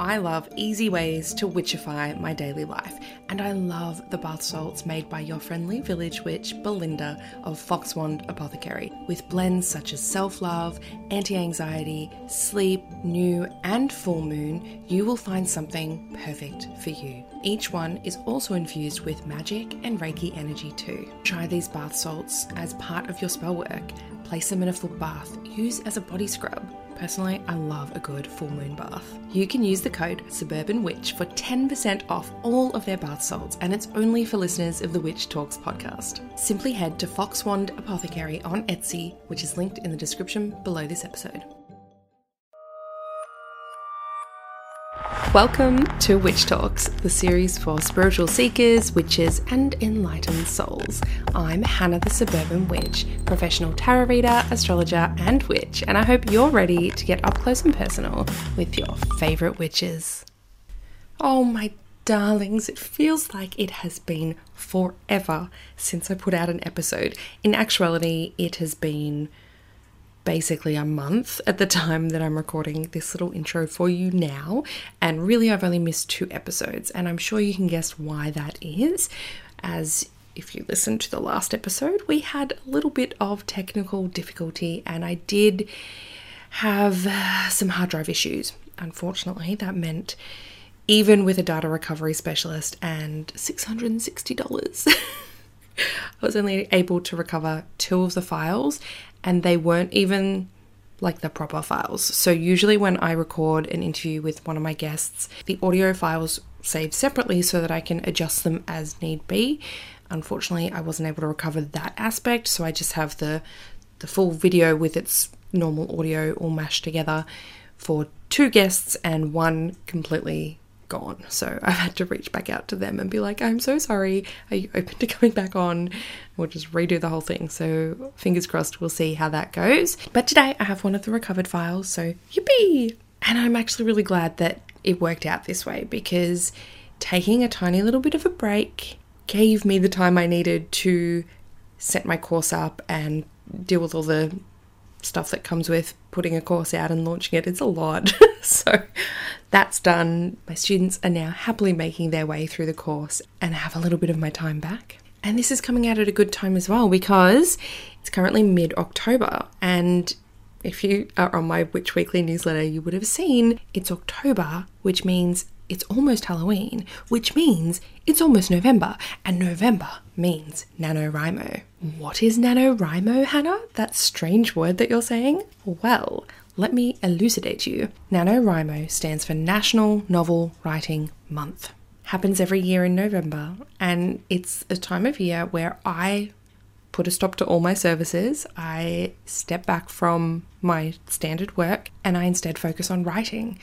I love easy ways to witchify my daily life, and I love the bath salts made by your friendly village witch Belinda of Foxwand Apothecary, with blends such as self love, anti anxiety, sleep, new, and full moon. You will find something perfect for you. Each one is also infused with magic and Reiki energy too. Try these bath salts as part of your spell work. Place them in a full bath. Use as a body scrub. Personally, I love a good full moon bath. You can use the code Suburban Witch for 10% off all of their bath salts, and it's only for listeners of the Witch Talks podcast. Simply head to Foxwand Apothecary on Etsy, which is linked in the description below this episode. Welcome to Witch Talks, the series for spiritual seekers, witches, and enlightened souls. I'm Hana the Suburban Witch, professional tarot reader, astrologer, and witch, and I hope you're ready to get up close and personal with your favourite witches. Oh, my darlings, it feels like it has been forever since I put out an episode. In actuality, it has been basically a month at the time that I'm recording this little intro for you now. And really, I've only missed two episodes, and I'm sure you can guess why that is. As if you listened to the last episode, we had a little bit of technical difficulty, and I did have some hard drive issues. Unfortunately, that meant even with a data recovery specialist and $660. I was only able to recover two of the files, and they weren't even like the proper files. So, usually, when I record an interview with one of my guests, the audio files save separately so that I can adjust them as need be. Unfortunately, I wasn't able to recover that aspect, so I just have the the full video with its normal audio all mashed together for two guests and one completely gone. So I've had to reach back out to them and be like, I'm so sorry. Are you open to coming back on? We'll just redo the whole thing. So fingers crossed, we'll see how that goes. But today I have one of the recovered files. So yippee! And I'm actually really glad that it worked out this way because taking a tiny little bit of a break gave me the time I needed to set my course up and deal with all the stuff that comes with putting a course out and launching it. It's a lot. so that's done. My students are now happily making their way through the course and have a little bit of my time back. And this is coming out at a good time as well because it's currently mid October. And if you are on my Witch Weekly newsletter, you would have seen it's October, which means it's almost Halloween, which means it's almost November, and November means NaNoWriMo. What is NaNoWriMo, Hana? That strange word that you're saying? Well, let me elucidate you. NaNoWriMo stands for National Novel Writing Month. Happens every year in November, and it's a time of year where I put a stop to all my services. I step back from my standard work and I instead focus on writing.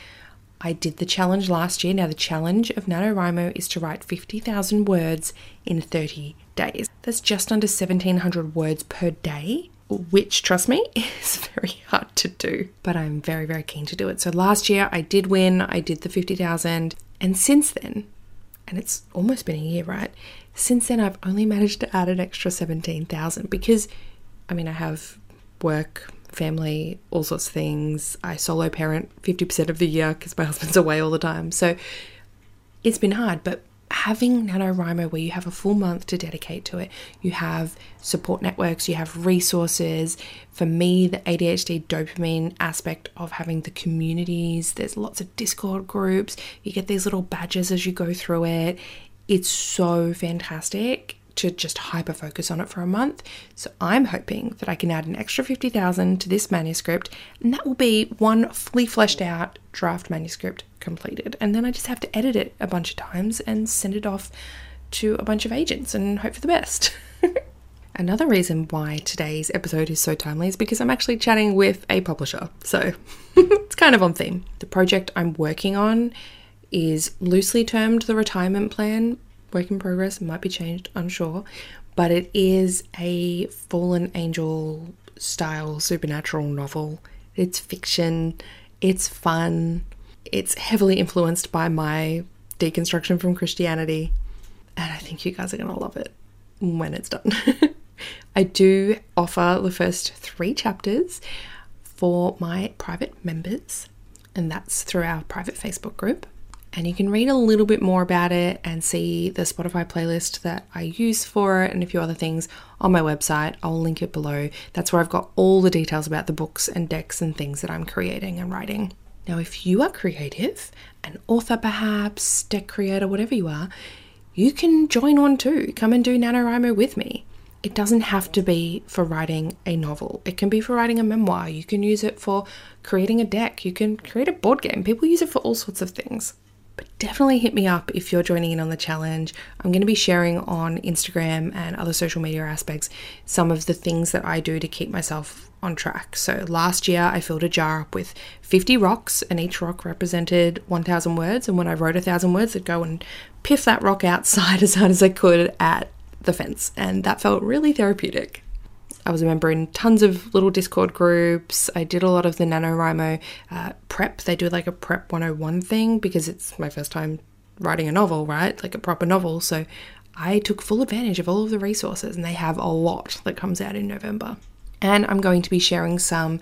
I did the challenge last year. Now, the challenge of NaNoWriMo is to write 50,000 words in 30 days. That's just under 1,700 words per day, which, trust me, is very hard to do. But I'm very, very keen to do it. So last year I did win, I did the 50,000. And since then, and it's almost been a year, right? Since then, I've only managed to add an extra 17,000 because, I mean, I have work, family, all sorts of things. I solo parent 50% of the year because my husband's away all the time. So it's been hard, but having NaNoWriMo where you have a full month to dedicate to it, you have support networks, you have resources. For me, the ADHD dopamine aspect of having the communities, there's lots of Discord groups, you get these little badges as you go through it. It's so fantastic to just hyper focus on it for a month. So I'm hoping that I can add an extra 50,000 to this manuscript and that will be one fully fleshed out draft manuscript completed. And then I just have to edit it a bunch of times and send it off to a bunch of agents and hope for the best. Another reason why today's episode is so timely is because I'm actually chatting with a publisher. So it's kind of on theme. The project I'm working on is loosely termed the retirement plan work in progress, might be changed, unsure, but it is a fallen angel style supernatural novel. It's fiction, it's fun, it's heavily influenced by my deconstruction from Christianity, and I think you guys are going to love it when it's done. I do offer the first three chapters for my private members and that's through our private Facebook group. And you can read a little bit more about it and see the Spotify playlist that I use for it and a few other things on my website. I'll link it below. That's where I've got all the details about the books and decks and things that I'm creating and writing. Now, if you are creative, an author perhaps, deck creator, whatever you are, you can join on too. Come and do NaNoWriMo with me. It doesn't have to be for writing a novel. It can be for writing a memoir. You can use it for creating a deck. You can create a board game. People use it for all sorts of things. But definitely hit me up if you're joining in on the challenge. I'm going to be sharing on Instagram and other social media aspects some of the things that I do to keep myself on track. So last year I filled a jar up with 50 rocks and each rock represented 1000 words and when I wrote a thousand words I'd go and piff that rock outside as hard as I could at the fence and that felt really therapeutic. I was a member in tons of little Discord groups. I did a lot of the NaNoWriMo uh, prep. They do like a prep 101 thing because it's my first time writing a novel, right? Like a proper novel. So I took full advantage of all of the resources and they have a lot that comes out in November. And I'm going to be sharing some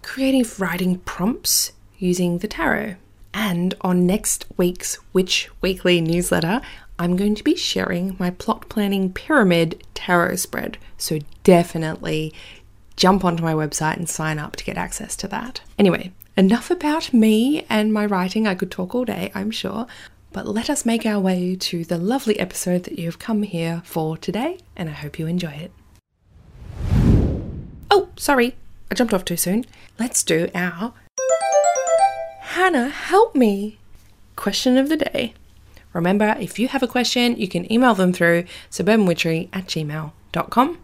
creative writing prompts using the tarot. And on next week's Witch Weekly newsletter, I'm going to be sharing my plot planning pyramid tarot spread. So definitely jump onto my website and sign up to get access to that. Anyway, enough about me and my writing. I could talk all day, I'm sure. But let us make our way to the lovely episode that you have come here for today, and I hope you enjoy it. Oh, sorry, I jumped off too soon. Let's do our Hana, help me question of the day. Remember, if you have a question, you can email them through suburbanwitchery at gmail.com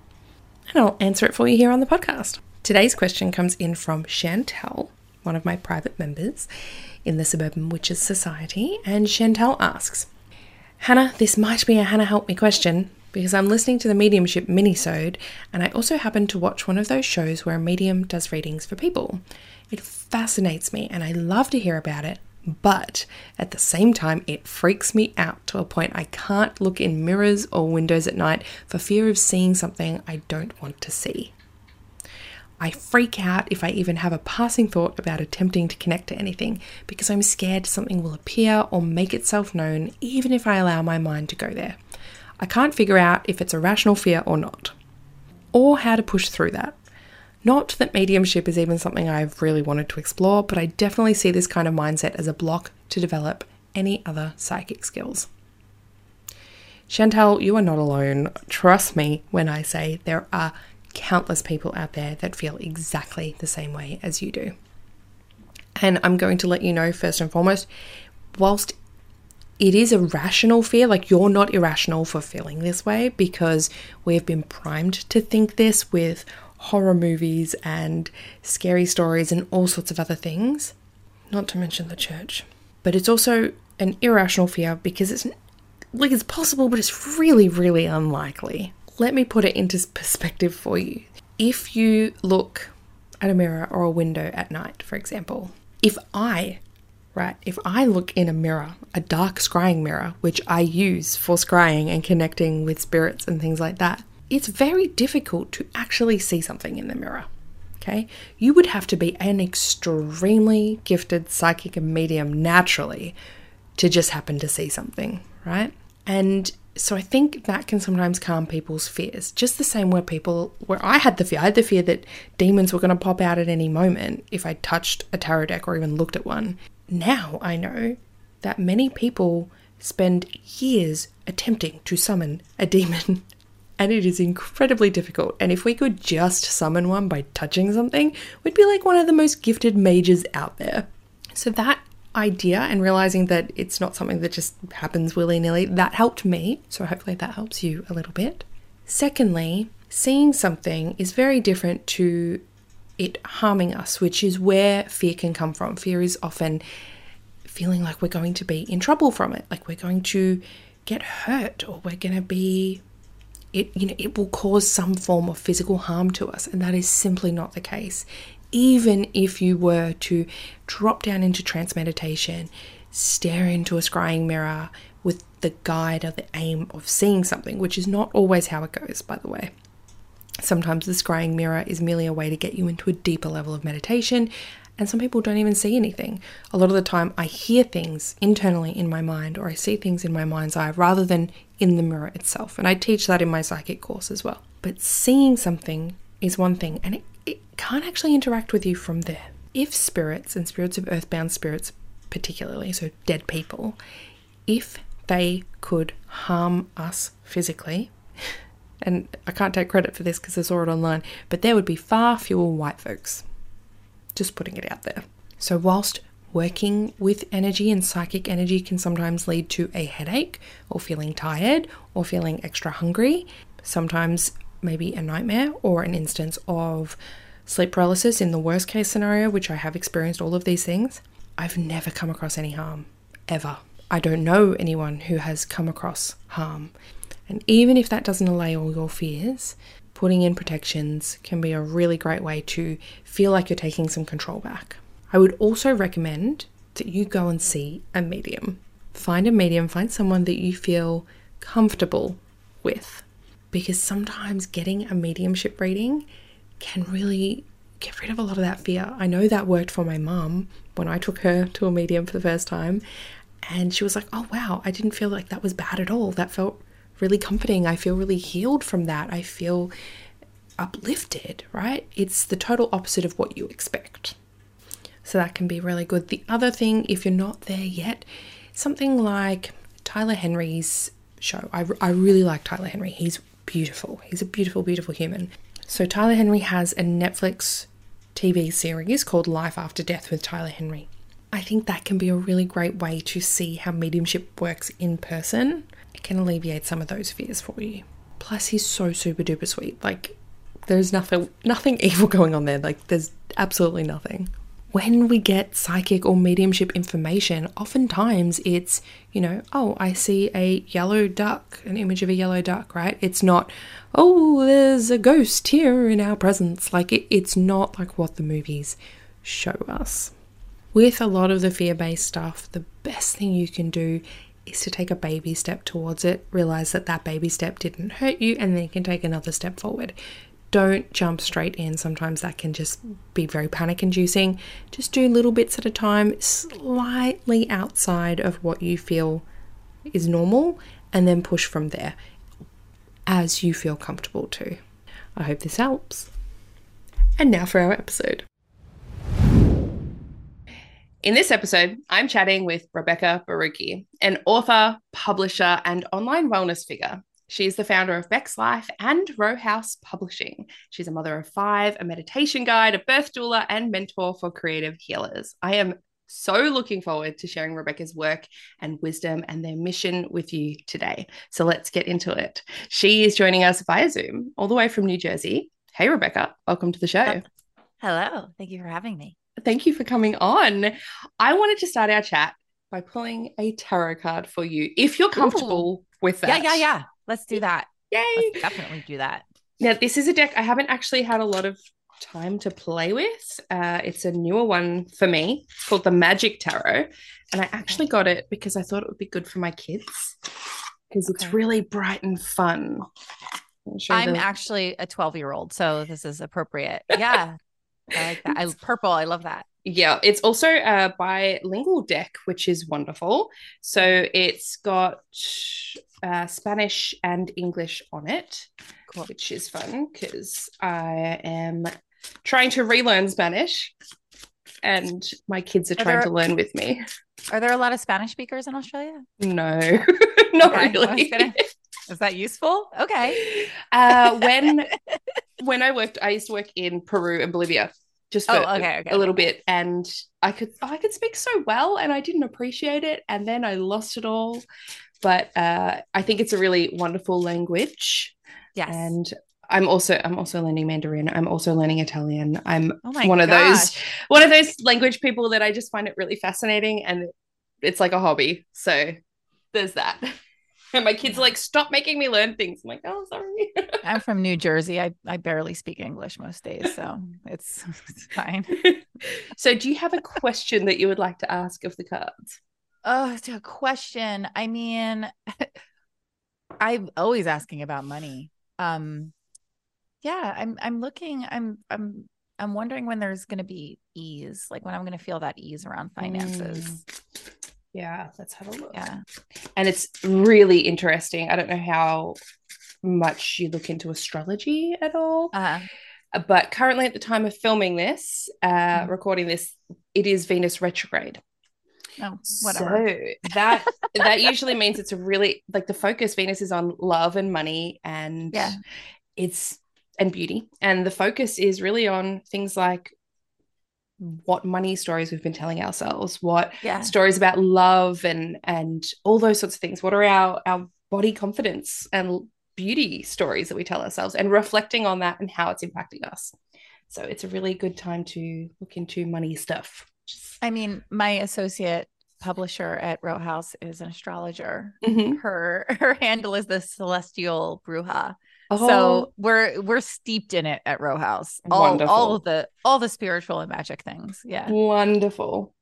and I'll answer it for you here on the podcast. Today's question comes in from Chantel, one of my private members in the Suburban Witches Society, and Chantel asks, Hana, this might be a Hana help me question because I'm listening to the mediumship minisode and I also happen to watch one of those shows where a medium does readings for people. It fascinates me and I love to hear about it, but at the same time, it freaks me out to a point I can't look in mirrors or windows at night for fear of seeing something I don't want to see. I freak out if I even have a passing thought about attempting to connect to anything because I'm scared something will appear or make itself known even if I allow my mind to go there. I can't figure out if it's a rational fear or not, or how to push through that. Not that mediumship is even something I've really wanted to explore, but I definitely see this kind of mindset as a block to develop any other psychic skills. Chantal, you are not alone. Trust me when I say there are countless people out there that feel exactly the same way as you do. And I'm going to let you know first and foremost, whilst it is a rational fear, like you're not irrational for feeling this way because we've been primed to think this with horror movies and scary stories and all sorts of other things, not to mention the church. But it's also an irrational fear because it's like it's possible, but it's really, really unlikely. Let me put it into perspective for you. If you look at a mirror or a window at night, for example, if I, right, if I look in a mirror, a dark scrying mirror, which I use for scrying and connecting with spirits and things like that, it's very difficult to actually see something in the mirror. Okay, you would have to be an extremely gifted psychic and medium naturally to just happen to see something, right? And so I think that can sometimes calm people's fears. Just the same where people, where I had the fear, I had the fear that demons were going to pop out at any moment if I touched a tarot deck or even looked at one. Now I know that many people spend years attempting to summon a demon and it is incredibly difficult. And if we could just summon one by touching something, we'd be like one of the most gifted mages out there. So that idea and realizing that it's not something that just happens willy nilly, that helped me. So hopefully that helps you a little bit. Secondly, seeing something is very different to it harming us, which is where fear can come from. Fear is often feeling like we're going to be in trouble from it, like we're going to get hurt or we're going to be it you know it will cause some form of physical harm to us and that is simply not the case. Even if you were to drop down into trance meditation stare into a scrying mirror with the guide or the aim of seeing something which is not always how it goes by the way sometimes the scrying mirror is merely a way to get you into a deeper level of meditation And some people don't even see anything. A lot of the time, I hear things internally in my mind or I see things in my mind's eye rather than in the mirror itself. And I teach that in my psychic course as well. But seeing something is one thing and it, it can't actually interact with you from there. If spirits and spirits of earthbound spirits, particularly, so dead people, if they could harm us physically, and I can't take credit for this because I saw it online, but there would be far fewer white folks. Just putting it out there. So, whilst working with energy and psychic energy can sometimes lead to a headache or feeling tired or feeling extra hungry, sometimes maybe a nightmare or an instance of sleep paralysis in the worst case scenario, which I have experienced all of these things, I've never come across any harm, ever. I don't know anyone who has come across harm. And even if that doesn't allay all your fears, putting in protections can be a really great way to feel like you're taking some control back. I would also recommend that you go and see a medium. Find a medium, find someone that you feel comfortable with. Because sometimes getting a mediumship reading can really get rid of a lot of that fear. I know that worked for my mum when I took her to a medium for the first time. And she was like, oh, wow, I didn't feel like that was bad at all. That felt really comforting. I feel really healed from that. I feel uplifted, right? It's the total opposite of what you expect. So that can be really good. The other thing, if you're not there yet, something like Tyler Henry's show. I, I really like Tyler Henry. He's beautiful. He's a beautiful, beautiful human. So Tyler Henry has a Netflix TV series called Life After Death with Tyler Henry. I think that can be a really great way to see how mediumship works in person can alleviate some of those fears for you. Plus, he's so super duper sweet. Like, there's nothing, nothing evil going on there. Like, there's absolutely nothing. When we get psychic or mediumship information, oftentimes it's, you know, oh, I see a yellow duck, an image of a yellow duck, right? It's not, oh, there's a ghost here in our presence. Like, it, it's not like what the movies show us. With a lot of the fear based stuff, the best thing you can do is to take a baby step towards it, realize that that baby step didn't hurt you, and then you can take another step forward. Don't jump straight in. Sometimes that can just be very panic inducing. Just do little bits at a time, slightly outside of what you feel is normal, and then push from there as you feel comfortable to. I hope this helps. And now for our episode. In this episode, I'm chatting with Rebekah Borucki, an author, publisher, and online wellness figure. She's the founder of BexLife and Row House Publishing. She's a mother of five, a meditation guide, a birth doula, and mentor for creative healers. I am so looking forward to sharing Rebekah's work and wisdom and their mission with you today. So let's get into it. She is joining us via Zoom, all the way from New Jersey. Hey, Rebekah, welcome to the show. Hello. Thank you for having me thank you for coming on. I wanted to start our chat by pulling a tarot card for you, if you're comfortable Ooh. with that. Yeah, yeah, yeah. Let's do that. Yay! Let's definitely do that. Now, this is a deck I haven't actually had a lot of time to play with. Uh, it's a newer one for me. It's called the Magic Tarot, and I actually got it because I thought it would be good for my kids because okay. it's really bright and fun. I'm the... actually a 12 year old, so this is appropriate. Yeah, I like that. I purple. I love that. Yeah, it's also a bilingual deck, which is wonderful. So it's got uh, Spanish and English on it, cool. which is fun because I am trying to relearn Spanish, and my kids are, are trying there, to learn with me. Are there a lot of Spanish speakers in Australia? No, not okay. really. Gonna, is that useful? Okay. Uh, when when I worked, I used to work in Peru and Bolivia just for oh, okay, okay, a little bit and I could I could speak so well and I didn't appreciate it and then I lost it all. But uh, I think it's a really wonderful language. Yes. And I'm also I'm also learning Mandarin. I'm also learning Italian. I'm oh one of those one of those language people that I just find it really fascinating and it's like a hobby. So there's that And my kids are like, stop making me learn things. I'm like, oh, sorry. I'm from New Jersey. I, I barely speak English most days, so it's, it's fine. so, do you have a question that you would like to ask of the cards? Oh, it's a question. I mean, I'm always asking about money. Um, yeah, I'm I'm looking. I'm I'm I'm wondering when there's going to be ease, like when I'm going to feel that ease around finances. Mm. Yeah, let's have a look. Yeah. And it's really interesting. I don't know how much you look into astrology at all. Uh-huh. But currently, at the time of filming this, uh, mm. recording this, it is Venus retrograde. Oh, whatever. So that that usually means it's a really like the focus Venus is on love and money and yeah, it's and beauty, and the focus is really on things like what money stories we've been telling ourselves, what yeah. stories about love and and all those sorts of things. What are our our body confidence and beauty stories that we tell ourselves and reflecting on that and how it's impacting us. So it's a really good time to look into money stuff. I mean, my associate publisher at Row House is an astrologer. Mm-hmm. Her her handle is the Celestial Bruja. Oh. So we're we're steeped in it at Row House. All Wonderful. all of the all the spiritual and magic things. Yeah. Wonderful.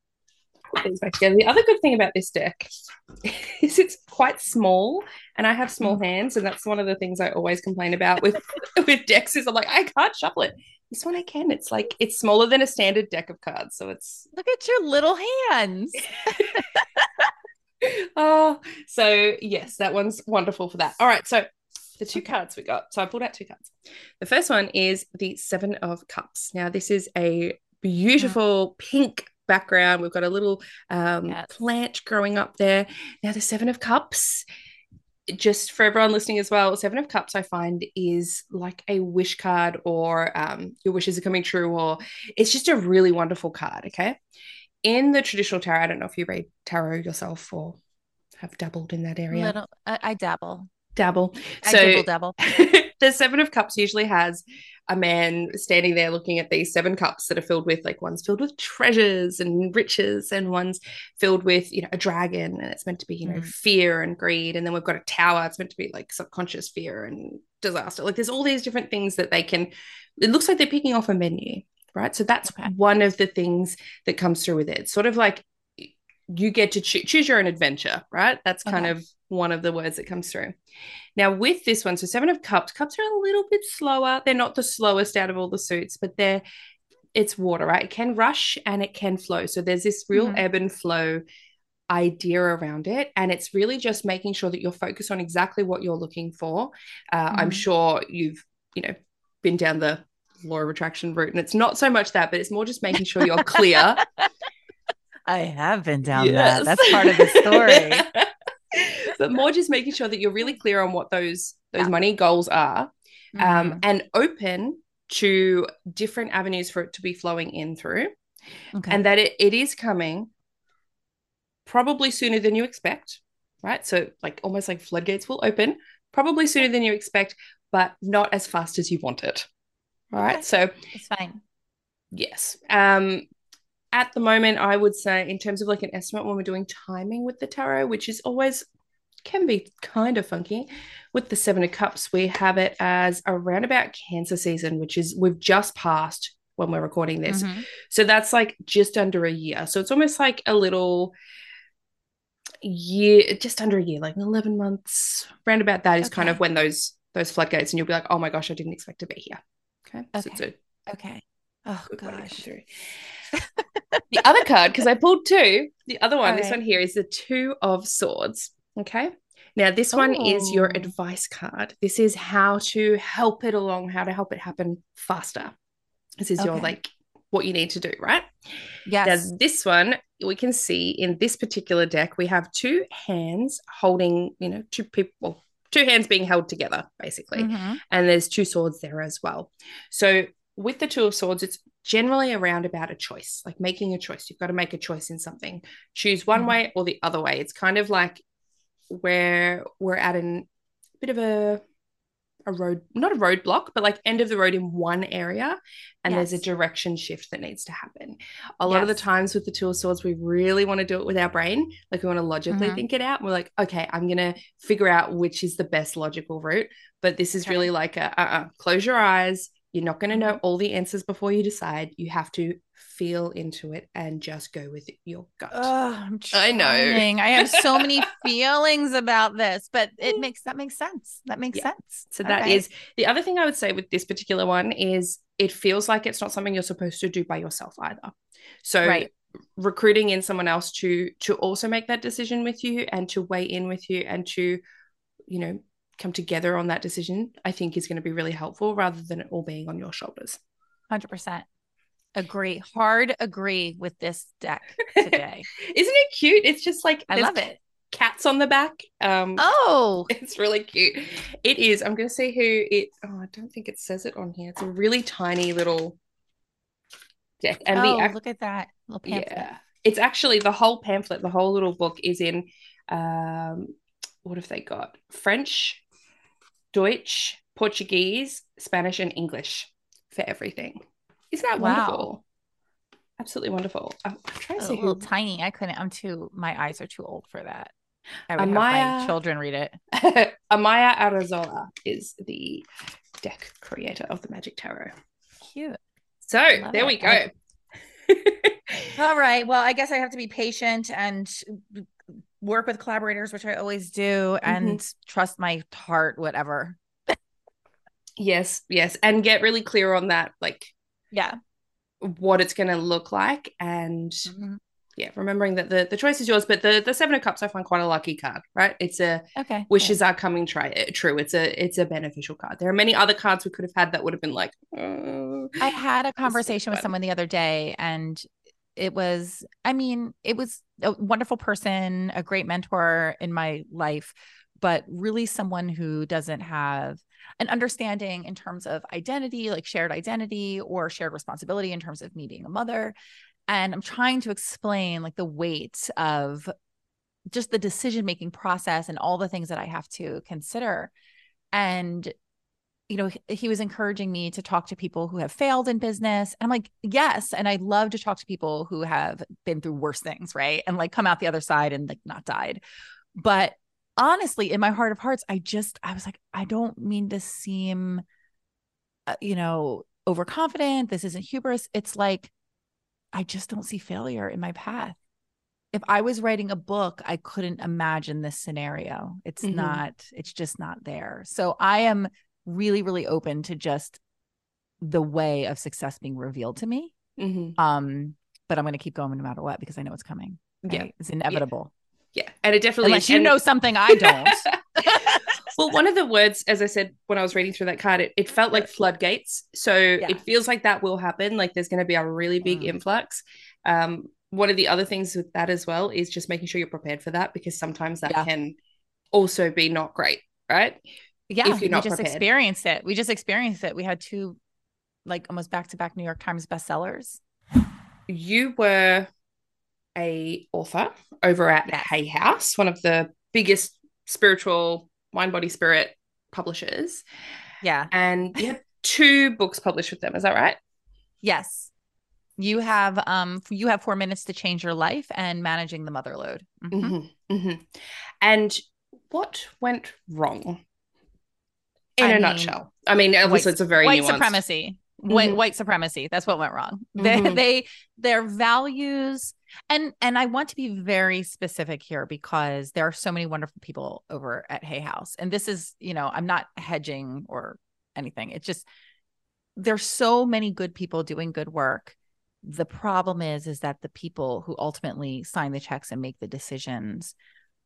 The other good thing about this deck is it's quite small, and I have small mm. hands, and that's one of the things I always complain about with with decks. Is I'm like I can't shuffle it. This one I can. It's like it's smaller than a standard deck of cards, so it's look at your little hands. oh, so yes, that one's wonderful for that. All right, so the two cards we got. So I pulled out two cards. The first one is the Seven of Cups. Now, this is a beautiful mm. pink background. We've got a little um, yes. plant growing up there. Now, the Seven of Cups, just for everyone listening as well, Seven of Cups, I find, is like a wish card or um, your wishes are coming true, or it's just a really wonderful card. Okay. In the traditional tarot, I don't know if you read tarot yourself or have dabbled in that area. Little, I, I dabble. Dabble. I so, dabble. the Seven of Cups usually has a man standing there looking at these seven cups that are filled with like one's filled with treasures and riches and one's filled with you know a dragon and it's meant to be you know mm. fear and greed and then we've got a tower it's meant to be like subconscious fear and disaster like there's all these different things that they can it looks like they're picking off a menu right so that's okay. one of the things that comes through with it it's sort of like you get to cho- choose your own adventure right that's kind okay. of one of the words that comes through. Now, with this one, so Seven of Cups, cups are a little bit slower. They're not the slowest out of all the suits, but they're it's water, right? It can rush and it can flow. So there's this real mm-hmm. ebb and flow idea around it. And it's really just making sure that you're focused on exactly what you're looking for. Uh, mm-hmm. I'm sure you've, you know, been down the law of attraction route, and it's not so much that, but it's more just making sure you're clear. I have been down yes. that. That's part of the story. but more just making sure that you're really clear on what those those yeah. money goals are um, mm-hmm. and open to different avenues for it to be flowing in through okay. and that it, it is coming probably sooner than you expect right so like almost like floodgates will open probably sooner than you expect but not as fast as you want it all right okay. so it's fine yes um at the moment, I would say, in terms of like an estimate when we're doing timing with the tarot, which is always can be kind of funky. With the Seven of Cups, we have it as around about Cancer season, which is we've just passed when we're recording this. Mm-hmm. So that's like just under a year. So it's almost like a little year, just under a year, like 11 months. Around about that is okay. kind of when those those floodgates, and you'll be like, oh my gosh, I didn't expect to be here. Okay. Okay. So a, okay. Oh gosh. the other card, because I pulled two, the other one, this one here is the Two of Swords. Okay. Now, this one is your oh. advice card. This is how to help it along, how to help it happen faster. This is okay. your like what you need to do, right? Yes. Now, this one we can see in this particular deck, we have two hands holding, you know, two people, two hands being held together, basically. Mm-hmm. And there's two swords there as well. So with the two of swords, it's generally around about a choice, like making a choice. You've got to make a choice in something. Choose one mm-hmm. way or the other way. It's kind of like where we're at a bit of a a road not a roadblock but like end of the road in one area and yes. there's a direction shift that needs to happen a lot yes. of the times with the two of swords we really want to do it with our brain like we want to logically mm-hmm. think it out we're like okay i'm gonna figure out which is the best logical route but this is okay. really like a uh-uh, close your eyes You're not going to know all the answers before you decide. You have to feel into it and just go with your gut. Oh, i know. I have so many feelings about this, but it makes that makes sense. That makes yeah. sense. So that okay. is the other thing I would say with this particular one is it feels like it's not something you're supposed to do by yourself either. So right. recruiting in someone else to to also make that decision with you and to weigh in with you and to you know come together on that decision, I think is going to be really helpful rather than it all being on your shoulders. 100%. Agree. Hard agree with this deck today. Isn't it cute? It's just like I love it. Cats on the back. Um Oh, it's really cute. It is. I'm going to see who it Oh, I don't think it says it on here. It's a really tiny little deck. And oh, the look at that little pamphlet. Yeah. It's actually the whole pamphlet, the whole little book is in um what have they got? French, Deutsch, Portuguese, Spanish, and English for everything. Isn't that wow. wonderful? Absolutely wonderful. I'm, I'm trying to see a little who... tiny. I couldn't. I'm too. My eyes are too old for that. I would Amaia... have my children read it. Amaia Arrazola is the deck creator of the Magic Tarot. Cute. So there it. we go. All right. Well, I guess I have to be patient and work with collaborators, which I always do, and mm-hmm. trust my heart, whatever. yes, yes. And get really clear on that, like, yeah, what it's going to look like. And mm-hmm. yeah, remembering that the, the choice is yours, but the, the Seven of Cups, I find quite a lucky card, right? It's a okay. wishes yeah. are coming tri- uh, true. It's a it's a beneficial card. There are many other cards we could have had that would have been like, oh, I had a conversation with someone the other day, and it was i mean it was a wonderful person a great mentor in my life but really someone who doesn't have an understanding in terms of identity like shared identity or shared responsibility in terms of me being a mother. And i'm trying to explain like the weight of just the decision making process and all the things that i have to consider. And you know, he was encouraging me to talk to people who have failed in business. And I'm like, yes. And I love to talk to people who have been through worse things, right? And like come out the other side and like not died. But honestly, in my heart of hearts, I just, I was like, I don't mean to seem, uh, you know, overconfident. This isn't hubris. It's like, I just don't see failure in my path. If I was writing a book, I couldn't imagine this scenario. It's mm-hmm. not, it's just not there. So I am really, really open to just the way of success being revealed to me. Mm-hmm. Um, but I'm going to keep going no matter what because I know it's coming. Right? Yeah, it's inevitable. Yeah. yeah. and it definitely unless you and- know something I don't. well, one of the words, as I said when I was reading through that card, it, it felt like floodgates. So yeah. it feels like that will happen. Like there's going to be a really big mm. influx. Um, one of the other things with that as well is just making sure you're prepared for that because sometimes that yeah. can also be not great, right? Yeah, if you're not we just prepared. experienced it. We just experienced it. We had two, like almost back to back New York Times bestsellers. You were a author over at yes. Hay House, one of the biggest spiritual mind body spirit publishers. Yeah, and you had two books published with them. Is that right? Yes. You have um you have four minutes to change your life and managing the mother load. Mm-hmm. Mm-hmm. Mm-hmm. And what went wrong in I a mean, nutshell. I mean, obviously, white, it's a very white nuanced... supremacy. White, mm-hmm. white supremacy. That's what went wrong. Mm-hmm. They, they, their values, and and I want to be very specific here because there are so many wonderful people over at Hay House, and this is, you know, I'm not hedging or anything. It's just there's so many good people doing good work. The problem is, is that the people who ultimately sign the checks and make the decisions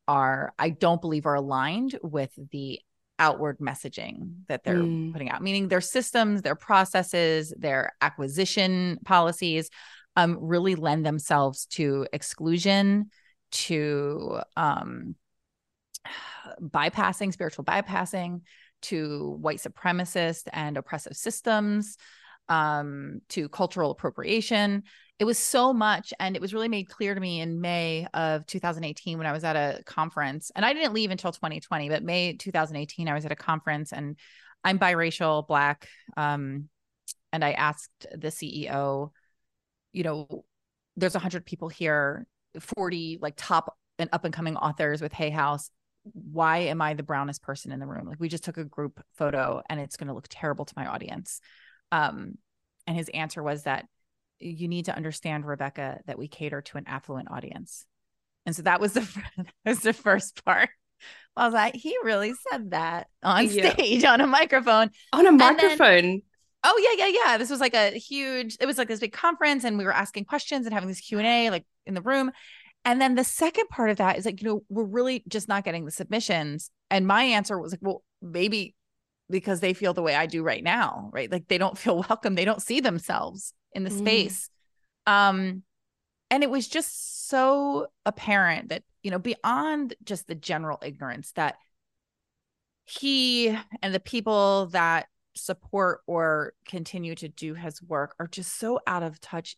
are, I don't believe, are aligned with the outward messaging that they're mm. putting out, meaning their systems, their processes, their acquisition policies um, really lend themselves to exclusion, to um, bypassing, spiritual bypassing, to white supremacist and oppressive systems, um, to cultural appropriation it was so much and it was really made clear to me in may of 2018 when i was at a conference and i didn't leave until 2020 but may 2018 i was at a conference and i'm biracial black um, and i asked the ceo you know there's 100 people here 40 like top and up and coming authors with hay house. Why am i the brownest person in the room? Like we just took a group photo and it's going to look terrible to my audience. Um, and his answer was that you need to understand, Rebekah, that we cater to an affluent audience. And so that was the that was the first part. I was like, he really said that on stage yeah. on a microphone. On a microphone. Then, oh yeah, yeah, yeah. This was like a huge. It was like this big conference, and we were asking questions and having this Q and A like in the room. And then the second part of that is like, you know, we're really just not getting the submissions. And my answer was like, well, maybe because they feel the way I do right now, right? Like they don't feel welcome. They don't see themselves in the mm. space. Um, and it was just so apparent that, you know, beyond just the general ignorance that he and the people that support or continue to do his work are just so out of touch,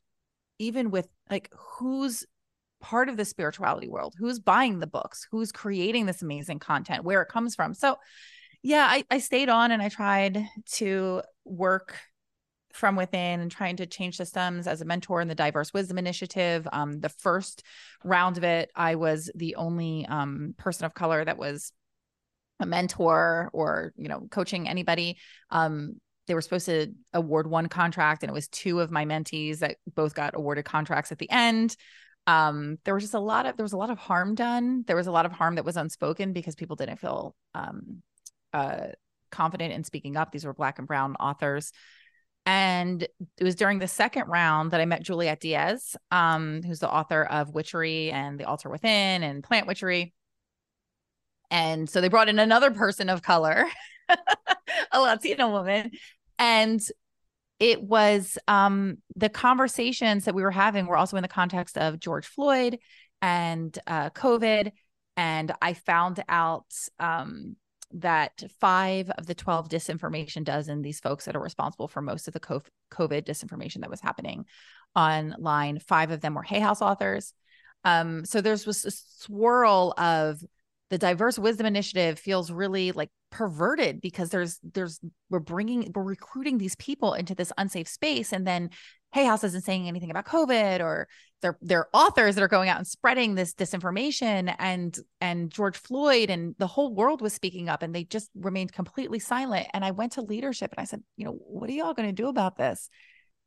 even with like who's part of the spirituality world, who's buying the books, who's creating this amazing content, where it comes from. So, yeah, I, I stayed on and I tried to work from within and trying to change systems as a mentor in the Diverse Wisdom Initiative. Um, the first round of it, I was the only um, person of color that was a mentor or you know coaching anybody. Um, they were supposed to award one contract, and it was two of my mentees that both got awarded contracts at the end um there was just a lot of there was a lot of harm done there was a lot of harm that was unspoken because people didn't feel um uh confident in speaking up these were black and brown authors and it was during the second round that I met Juliet Diaz, um, who's the author of Witchery and The Altar Within and Plant Witchery. And so they brought in another person of color, a Latina woman. And it was um, the conversations that we were having were also in the context of George Floyd and uh, COVID. And I found out um, that five of the 12 disinformation dozen, these folks that are responsible for most of the COVID disinformation that was happening online, five of them were Hay House authors. Um, so there's a swirl of the diverse wisdom initiative feels really like perverted because there's there's we're bringing we're recruiting these people into this unsafe space and then hay house isn't saying anything about covid or they're they're authors that are going out and spreading this disinformation and and george floyd and the whole world was speaking up and they just remained completely silent and i went to leadership and i said you know what are y'all going to do about this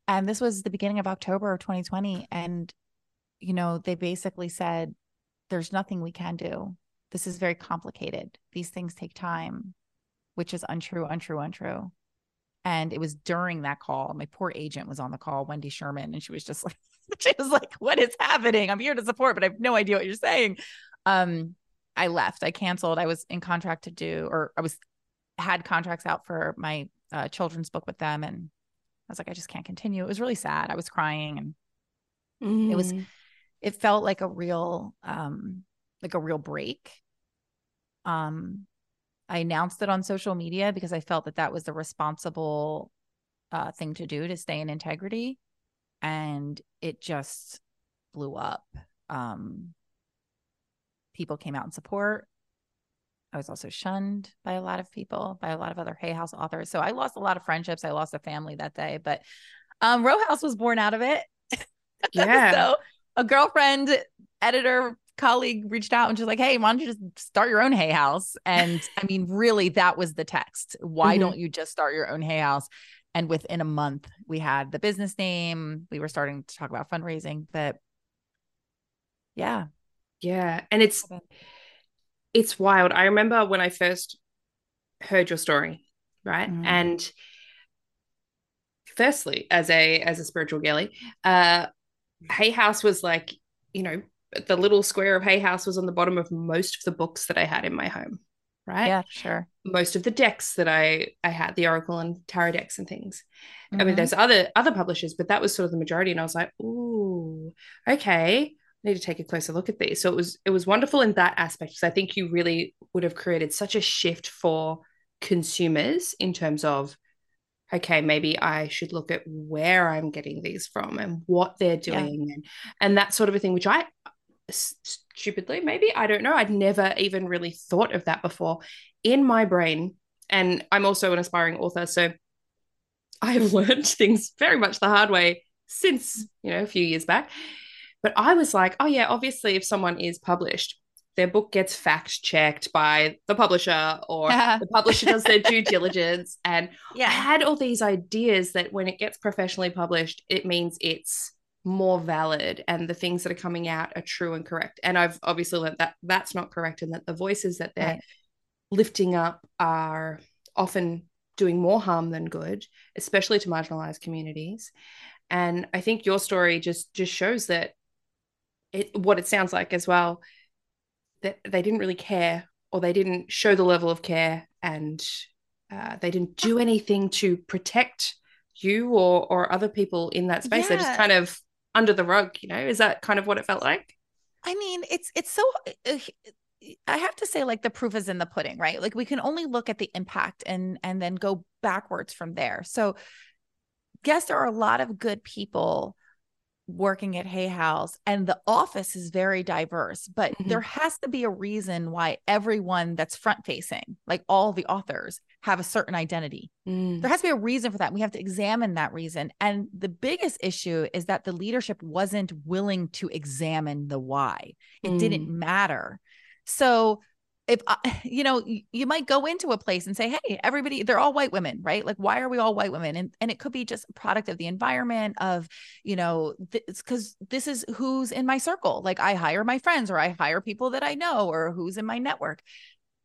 and this was the beginning of october of 2020 and you know they basically said there's nothing we can do this is very complicated. These things take time, which is untrue, untrue, untrue. And it was during that call, my poor agent was on the call, Wendy Sherman, and she was just like, she was like, what is happening? I'm here to support, but I have no idea what you're saying. Um, I left. I canceled. I was in contract to do, or I was had contracts out for my uh, children's book with them, and I was like, I just can't continue. It was really sad. I was crying, and mm. it was, mm. it felt like a real um, like a real break. Um, I announced it on social media because I felt that that was the responsible uh, thing to do to stay in integrity, and it just blew up. Um, people came out in support. I was also shunned by a lot of people, by a lot of other Hay House authors. So I lost a lot of friendships. I lost a family that day, but um, Row House was born out of it. Yeah. so a girlfriend, editor, colleague reached out and she's like, hey, why don't you just start your own hay house? And I mean, really, that was the text. Why mm-hmm. don't you just start your own hay house? And within a month, we had the business name. We were starting to talk about fundraising. But yeah. Yeah. And it's it's wild. I remember when I first heard your story, right? Mm-hmm. And firstly, as a as a spiritual girly, uh Hay House was like, you know, the little square of Hay House was on the bottom of most of the books that I had in my home. Right. Yeah, sure. Most of the decks that I I had, the Oracle and Tarot decks and things. Mm-hmm. I mean, mm-hmm. there's other other publishers, but that was sort of the majority. And I was like, ooh, okay. I need to take a closer look at these. So it was it was wonderful in that aspect because I think you really would have created such a shift for consumers in terms of okay maybe i should look at where i'm getting these from and what they're doing yeah. and and that sort of a thing which i stupidly maybe i don't know i'd never even really thought of that before in my brain and i'm also an aspiring author so i have learned things very much the hard way since you know a few years back but i was like oh yeah obviously if someone is published their book gets fact checked by the publisher or the publisher does their due diligence. And yeah. I had all these ideas that when it gets professionally published, it means it's more valid and the things that are coming out are true and correct. And I've obviously learned that that's not correct and that the voices that they're right. lifting up are often doing more harm than good, especially to marginalized communities. And I think your story just just shows that it what it sounds like as well that they didn't really care or they didn't show the level of care and uh, they didn't do anything to protect you or or other people in that space. Yeah. They're just kind of under the rug. You know, is that kind of what it felt like? I mean, it's it's so. Uh, I have to say, like the proof is in the pudding, right? Like we can only look at the impact and and then go backwards from there. So, yes, there are a lot of good people working at Hay House and the office is very diverse, but mm-hmm. there has to be a reason why everyone that's front facing, like all the authors, have a certain identity. Mm. There has to be a reason for that. We have to examine that reason. And the biggest issue is that the leadership wasn't willing to examine the why. It mm. didn't matter. So if I, you know you might go into a place and say hey everybody they're all white women right like why are we all white women and and it could be just a product of the environment of you know it's because this is who's in my circle like i hire my friends or i hire people that i know or who's in my network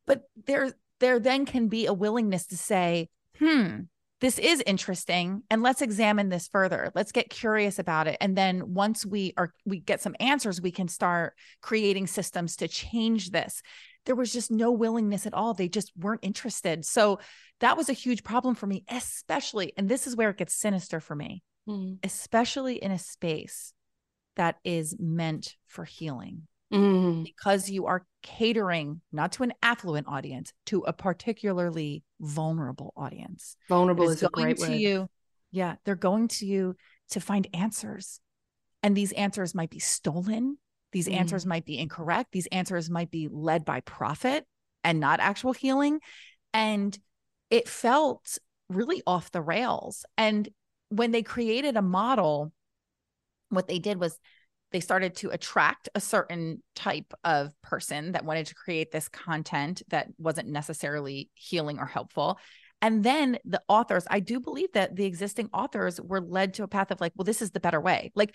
but there there then can be a willingness to say hmm this is interesting and let's examine this further let's get curious about it and then once we are we get some answers we can start creating systems to change this there was just no willingness at all. They just weren't interested. So that was a huge problem for me, especially, and this is where it gets sinister for me, mm. especially in a space that is meant for healing. Mm. Because you are catering not to an affluent audience, to a particularly vulnerable audience. Vulnerable is, is a great to word. you. Yeah, they're going to you to find answers. And these answers might be stolen these mm. answers might be incorrect. These answers might be led by profit and not actual healing. And it felt really off the rails. And when they created a model, what they did was they started to attract a certain type of person that wanted to create this content that wasn't necessarily healing or helpful. And then the authors, I do believe that the existing authors were led to a path of like, well, this is the better way. Like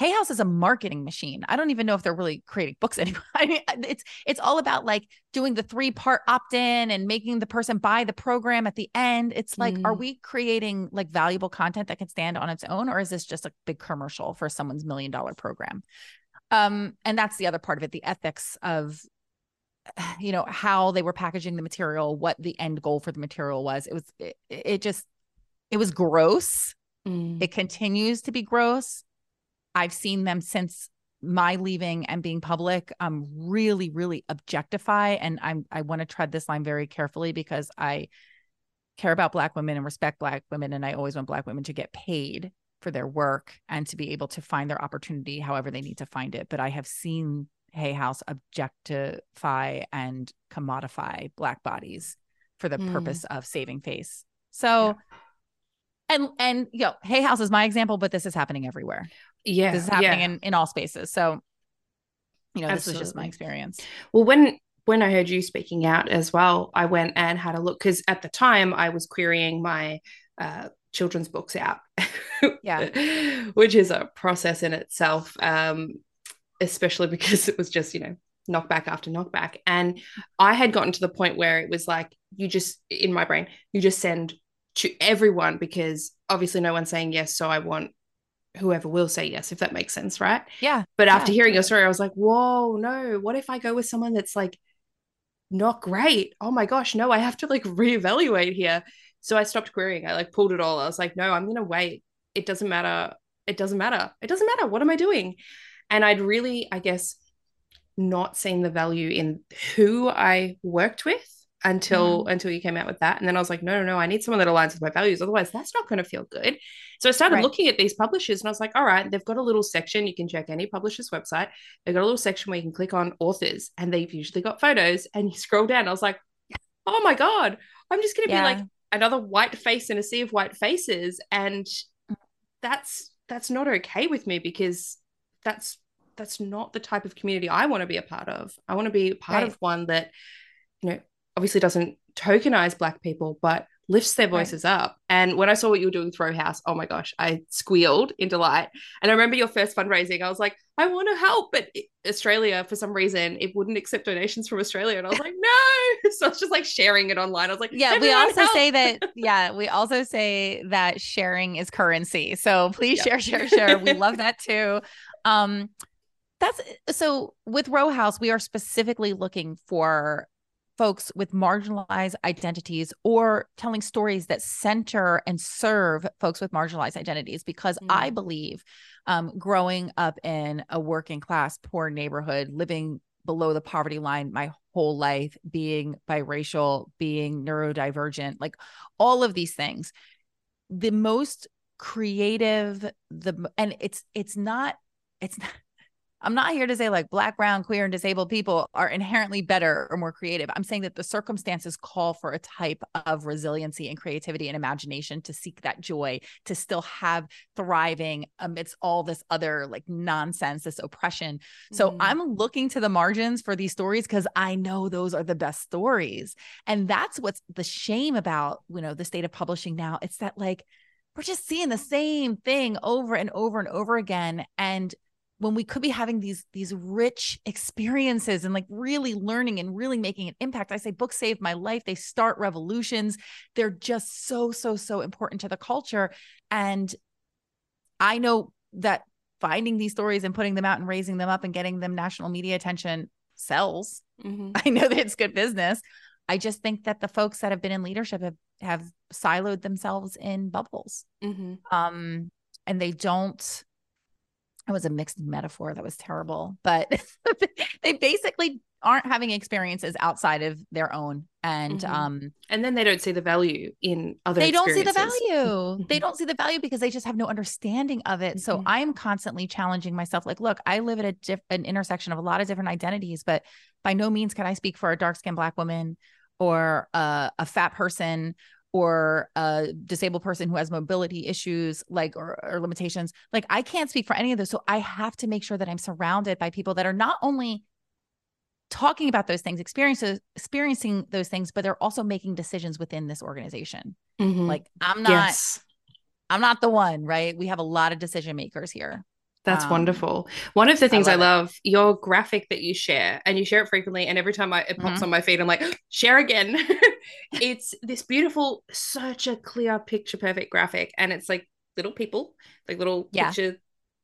Hay House is a marketing machine. I don't even know if they're really creating books anymore. I mean, it's it's all about like doing the three part opt in and making the person buy the program at the end. It's like, mm. are we creating like valuable content that can stand on its own, or is this just a big commercial for someone's million dollar program? Um, and that's the other part of it, the ethics of you know how they were packaging the material, what the end goal for the material was. It was it, it just it was gross. Mm. It continues to be gross I've seen them since my leaving and being public um really really objectify and i'm i want to tread this line very carefully because i care about black women and respect black women and i always want black women to get paid for their work and to be able to find their opportunity however they need to find it. But i have seen hay house objectify and commodify black bodies for the mm. purpose of saving face. So yeah and and you know hay house is my example but this is happening everywhere yeah this is happening yeah. in in all spaces so you know Absolutely. this was just my experience well when when i heard you speaking out as well i went and had a look because at the time i was querying my uh, children's books out yeah which is a process in itself um especially because it was just you know knockback after knockback and i had gotten to the point where it was like you just in my brain you just send to everyone because obviously no one's saying yes. So I want whoever will say yes, if that makes sense, right? Yeah. But after yeah, hearing your story, I was like, whoa, no, what if I go with someone that's like not great? Oh my gosh, no, I have to like reevaluate here. So I stopped querying. I like pulled it all. I was like, no, I'm gonna wait. It doesn't matter. It doesn't matter. It doesn't matter. What am I doing? And I'd really, I guess, not seen the value in who I worked with until mm. until you came out with that and then i was like no no no i need someone that aligns with my values otherwise that's not going to feel good so i started right. looking at these publishers and i was like all right they've got a little section you can check any publisher's website they've got a little section where you can click on authors and they've usually got photos and you scroll down i was like oh my god i'm just going to yeah. be like another white face in a sea of white faces and that's that's not okay with me because that's that's not the type of community I want to be a part of. I want to be part right. of one that, you know, obviously doesn't tokenize black people, but lifts their voices right. up. And when I saw what you were doing Row House, oh my gosh, I squealed in delight. And I remember your first fundraising, I was like, I want to help, but Australia, for some reason, it wouldn't accept donations from Australia. And I was like, no. So I was just like sharing it online. I was like, yeah, we also help. say that, yeah, we also say that sharing is currency. So please yeah. share, share, share. we love that too. Um, that's so with Row House, we are specifically looking for folks with marginalized identities or telling stories that center and serve folks with marginalized identities because mm. i believe um, growing up in a working class poor neighborhood living below the poverty line my whole life being biracial being neurodivergent like all of these things the most creative the and it's it's not it's not I'm not here to say like black, brown, queer, and disabled people are inherently better or more creative. I'm saying that the circumstances call for a type of resiliency and creativity and imagination to seek that joy, to still have thriving amidst all this other like nonsense, this oppression. So mm. I'm looking to the margins for these stories because I know those are the best stories. And that's what's the shame about, you know, the state of publishing now. It's that like we're just seeing the same thing over and over and over again. And when we could be having these these rich experiences and like really learning and really making an impact i say books saved my life. They start revolutions. They're just so so so important to the culture. And i know that finding these stories and putting them out and raising them up and getting them national media attention sells. Mm-hmm. i know that it's good business. I just think that the folks that have been in leadership have, have siloed themselves in bubbles. Mm-hmm. um and they don't it was a mixed metaphor that was terrible but they basically aren't having experiences outside of their own and mm-hmm. um and then they don't see the value in other they don't see the value they don't see the value because they just have no understanding of it so mm-hmm. i'm constantly challenging myself like look i live at a diff- an intersection of a lot of different identities but by no means can i speak for a dark skinned black woman or a, a fat person or a disabled person who has mobility issues like or, or, limitations like i can't speak for any of those so i have to make sure that i'm surrounded by people that are not only talking about those things experiences experiencing those things but they're also making decisions within this organization mm-hmm. like i'm not yes. i'm not the one right we have a lot of decision makers here that's um, wonderful. One of the things I love, I love your graphic that you share, and you share it frequently. And every time I, it pops mm-hmm. on my feed, I'm like, share again. it's this beautiful, such a clear, picture perfect graphic. And it's like little people, like little yeah. picture,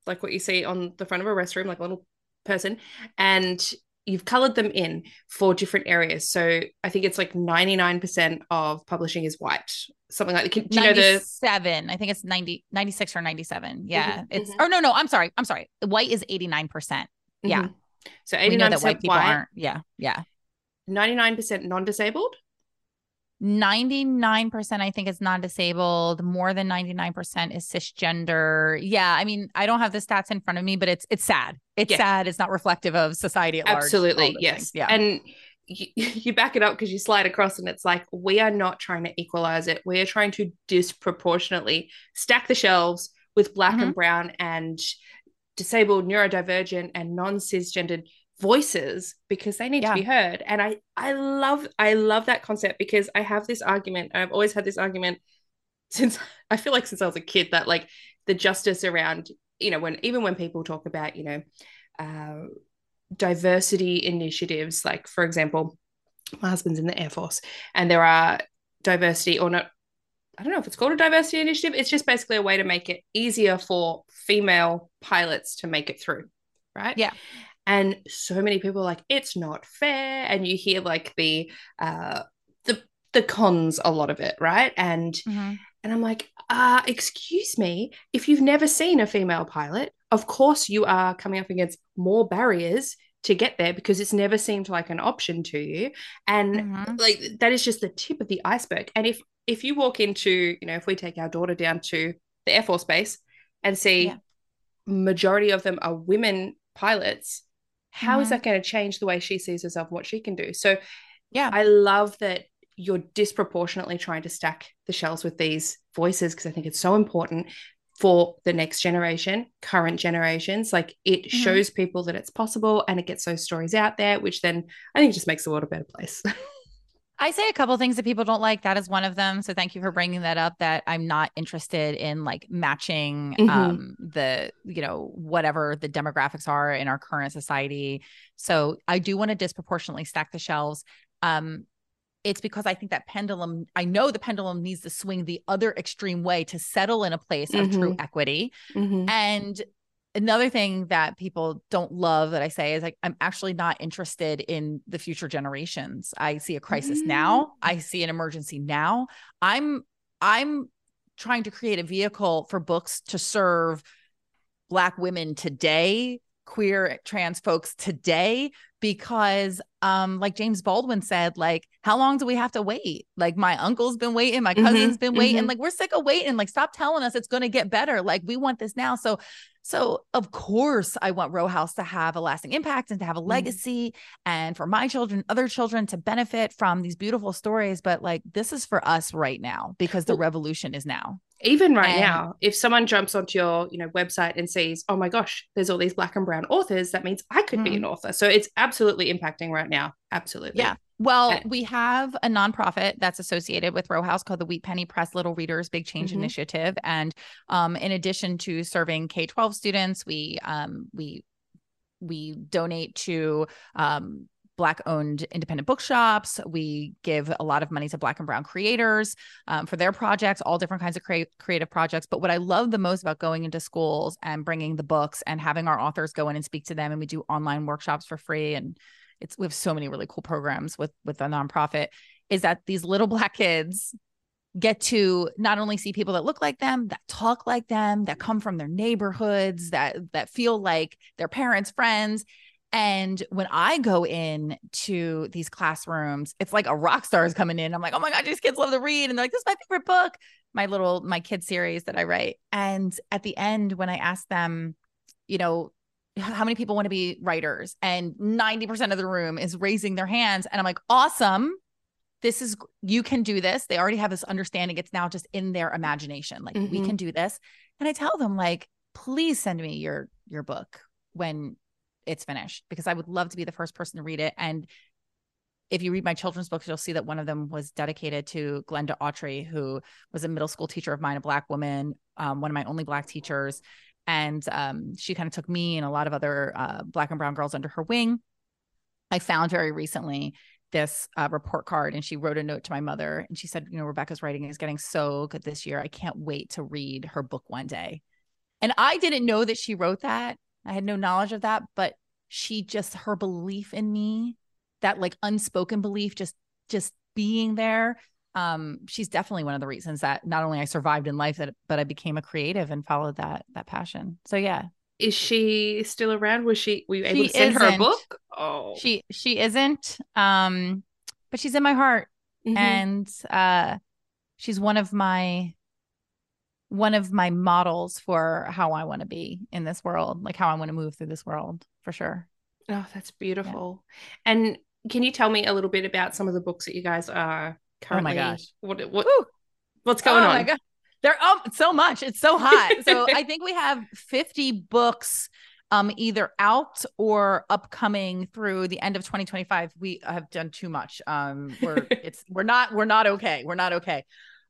like what you see on the front of a restroom, like a little person. And you've colored them in for different areas. So I think it's like 99% of publishing is white, something like that. Do you know the seven? I think it's 90, 96 or 97. Yeah. Mm-hmm, it's, mm-hmm. or no, no, I'm sorry. I'm sorry. White is 89%. percent Yeah. Mm-hmm. So 89% white people white, aren't. Yeah. Yeah. 99% non disabled. 99% I think is non-disabled, more than 99% is cisgender. Yeah, I mean, I don't have the stats in front of me, but it's it's sad. It's yeah. sad. It's not reflective of society at Absolutely. Large, Absolutely. yes. Things. Yeah. And you, you back it up because you slide across and it's like we are not trying to equalize it. We are trying to disproportionately stack the shelves with black mm-hmm. and brown and disabled, neurodivergent and non-cisgendered voices because they need yeah. to be heard and i i love i love that concept because i have this argument i've always had this argument since i feel like since i was a kid that like the justice around you know when even when people talk about you know uh, diversity initiatives like for example my husband's in the air force and there are diversity or not I don't know if it's called a diversity initiative. It's just basically a way to make it easier for female pilots to make it through. Right. Yeah and so many people are like it's not fair and you hear like the uh the the cons a lot of it right and mm-hmm. and i'm like uh excuse me if you've never seen a female pilot of course you are coming up against more barriers to get there because it's never seemed like an option to you and mm-hmm. like that is just the tip of the iceberg and if if you walk into you know if we take our daughter down to the air force base and see yeah. majority of them are women pilots how mm-hmm. is that going to change the way she sees herself what she can do so yeah i love that you're disproportionately trying to stack the shelves with these voices because i think it's so important for the next generation, current generations. Like it mm-hmm. shows people that it's possible and it gets those stories out there, which then I think just makes the world a better place. I say a couple things that people don't like. That is one of them. So thank you for bringing that up. That I'm not interested in like matching mm-hmm. um, the you know whatever the demographics are in our current society. So I do want to disproportionately stack the shelves. Um, it's because I think that pendulum, I know the pendulum needs to swing the other extreme way to settle in a place mm-hmm. of true mm-hmm. equity. Mm-hmm. And another thing that people don't love that I say is like, I'm actually not interested in the future generations. I see a crisis mm-hmm. now. I see an emergency now. I'm, I'm trying to create a vehicle for books to serve Black women today, queer trans folks today, because um like James Baldwin said like how long do we have to wait like my uncle's been waiting my mm-hmm, cousin's mm-hmm, been waiting mm-hmm. like we're sick of waiting like stop telling us it's going to get better like we want this now so so of course I want Row House to have a lasting impact and to have a mm-hmm. legacy mm-hmm. and for my children other children to benefit from these beautiful stories but like this is for us right now because the well, revolution is now even right and, now if someone jumps onto your you know website and sees oh my gosh there's all these black and brown authors that means i could mm-hmm. be an author. So it's absolutely impacting right now. Absolutely. Yeah. Well and- we have a nonprofit that's associated with row house called the wheat penny press little readers big change mm-hmm. initiative. And um, in addition to serving k-12 students we um, we we donate to um, Black owned independent bookshops. We give a lot of money to Black and Brown creators um, for their projects, all different kinds of cre- creative projects. But what I love the most about going into schools and bringing the books and having our authors go in and speak to them, and we do online workshops for free. And it's we have so many really cool programs with with a nonprofit. Is that these little Black kids get to not only see people that look like them that talk like them that come from their neighborhoods that that feel like their parents friends and when I go in to these classrooms, it's like a rock star is coming in. I'm like, oh my God, these kids love to read. And they're like, this is my favorite book, my little, my kid series that I write. And at the end, when I ask them, you know, how many people want to be writers? And 90% of the room is raising their hands. And I'm like, awesome. This is, you can do this. They already have this understanding. It's now just in their imagination. Like, mm-hmm. we can do this. And I tell them, like, please send me your, your book when it's finished because I would love to be the first person to read it. And if you read my children's books, you'll see that one of them was dedicated to Glenda Autry, who was a middle school teacher of mine, a black woman, um, one of my only black teachers. And um, she kind of took me and a lot of other uh, black and brown girls under her wing. I found very recently this uh, report card and she wrote a note to my mother and she said, you know, Rebekah's writing is getting so good this year. I can't wait to read her book one day. And I didn't know that she wrote that I had no knowledge of that, but she just her belief in me, that like unspoken belief, just just being there. Um, she's definitely one of the reasons that not only I survived in life, that but I became a creative and followed that that passion. So yeah. Is she still around? Was she were you able she to send isn't. her a book? Oh she she isn't. Um, but she's in my heart. Mm-hmm. And uh she's one of my one of my models for how I want to be in this world, like how I want to move through this world for sure. Oh, that's beautiful. Yeah. And can you tell me a little bit about some of the books that you guys are currently? Oh my gosh, what what what's going oh on? My God. They're oh so much. It's so hot. so I think we have fifty books um either out or upcoming through the end of 2025 we have done too much um we're it's we're not we're not okay we're not okay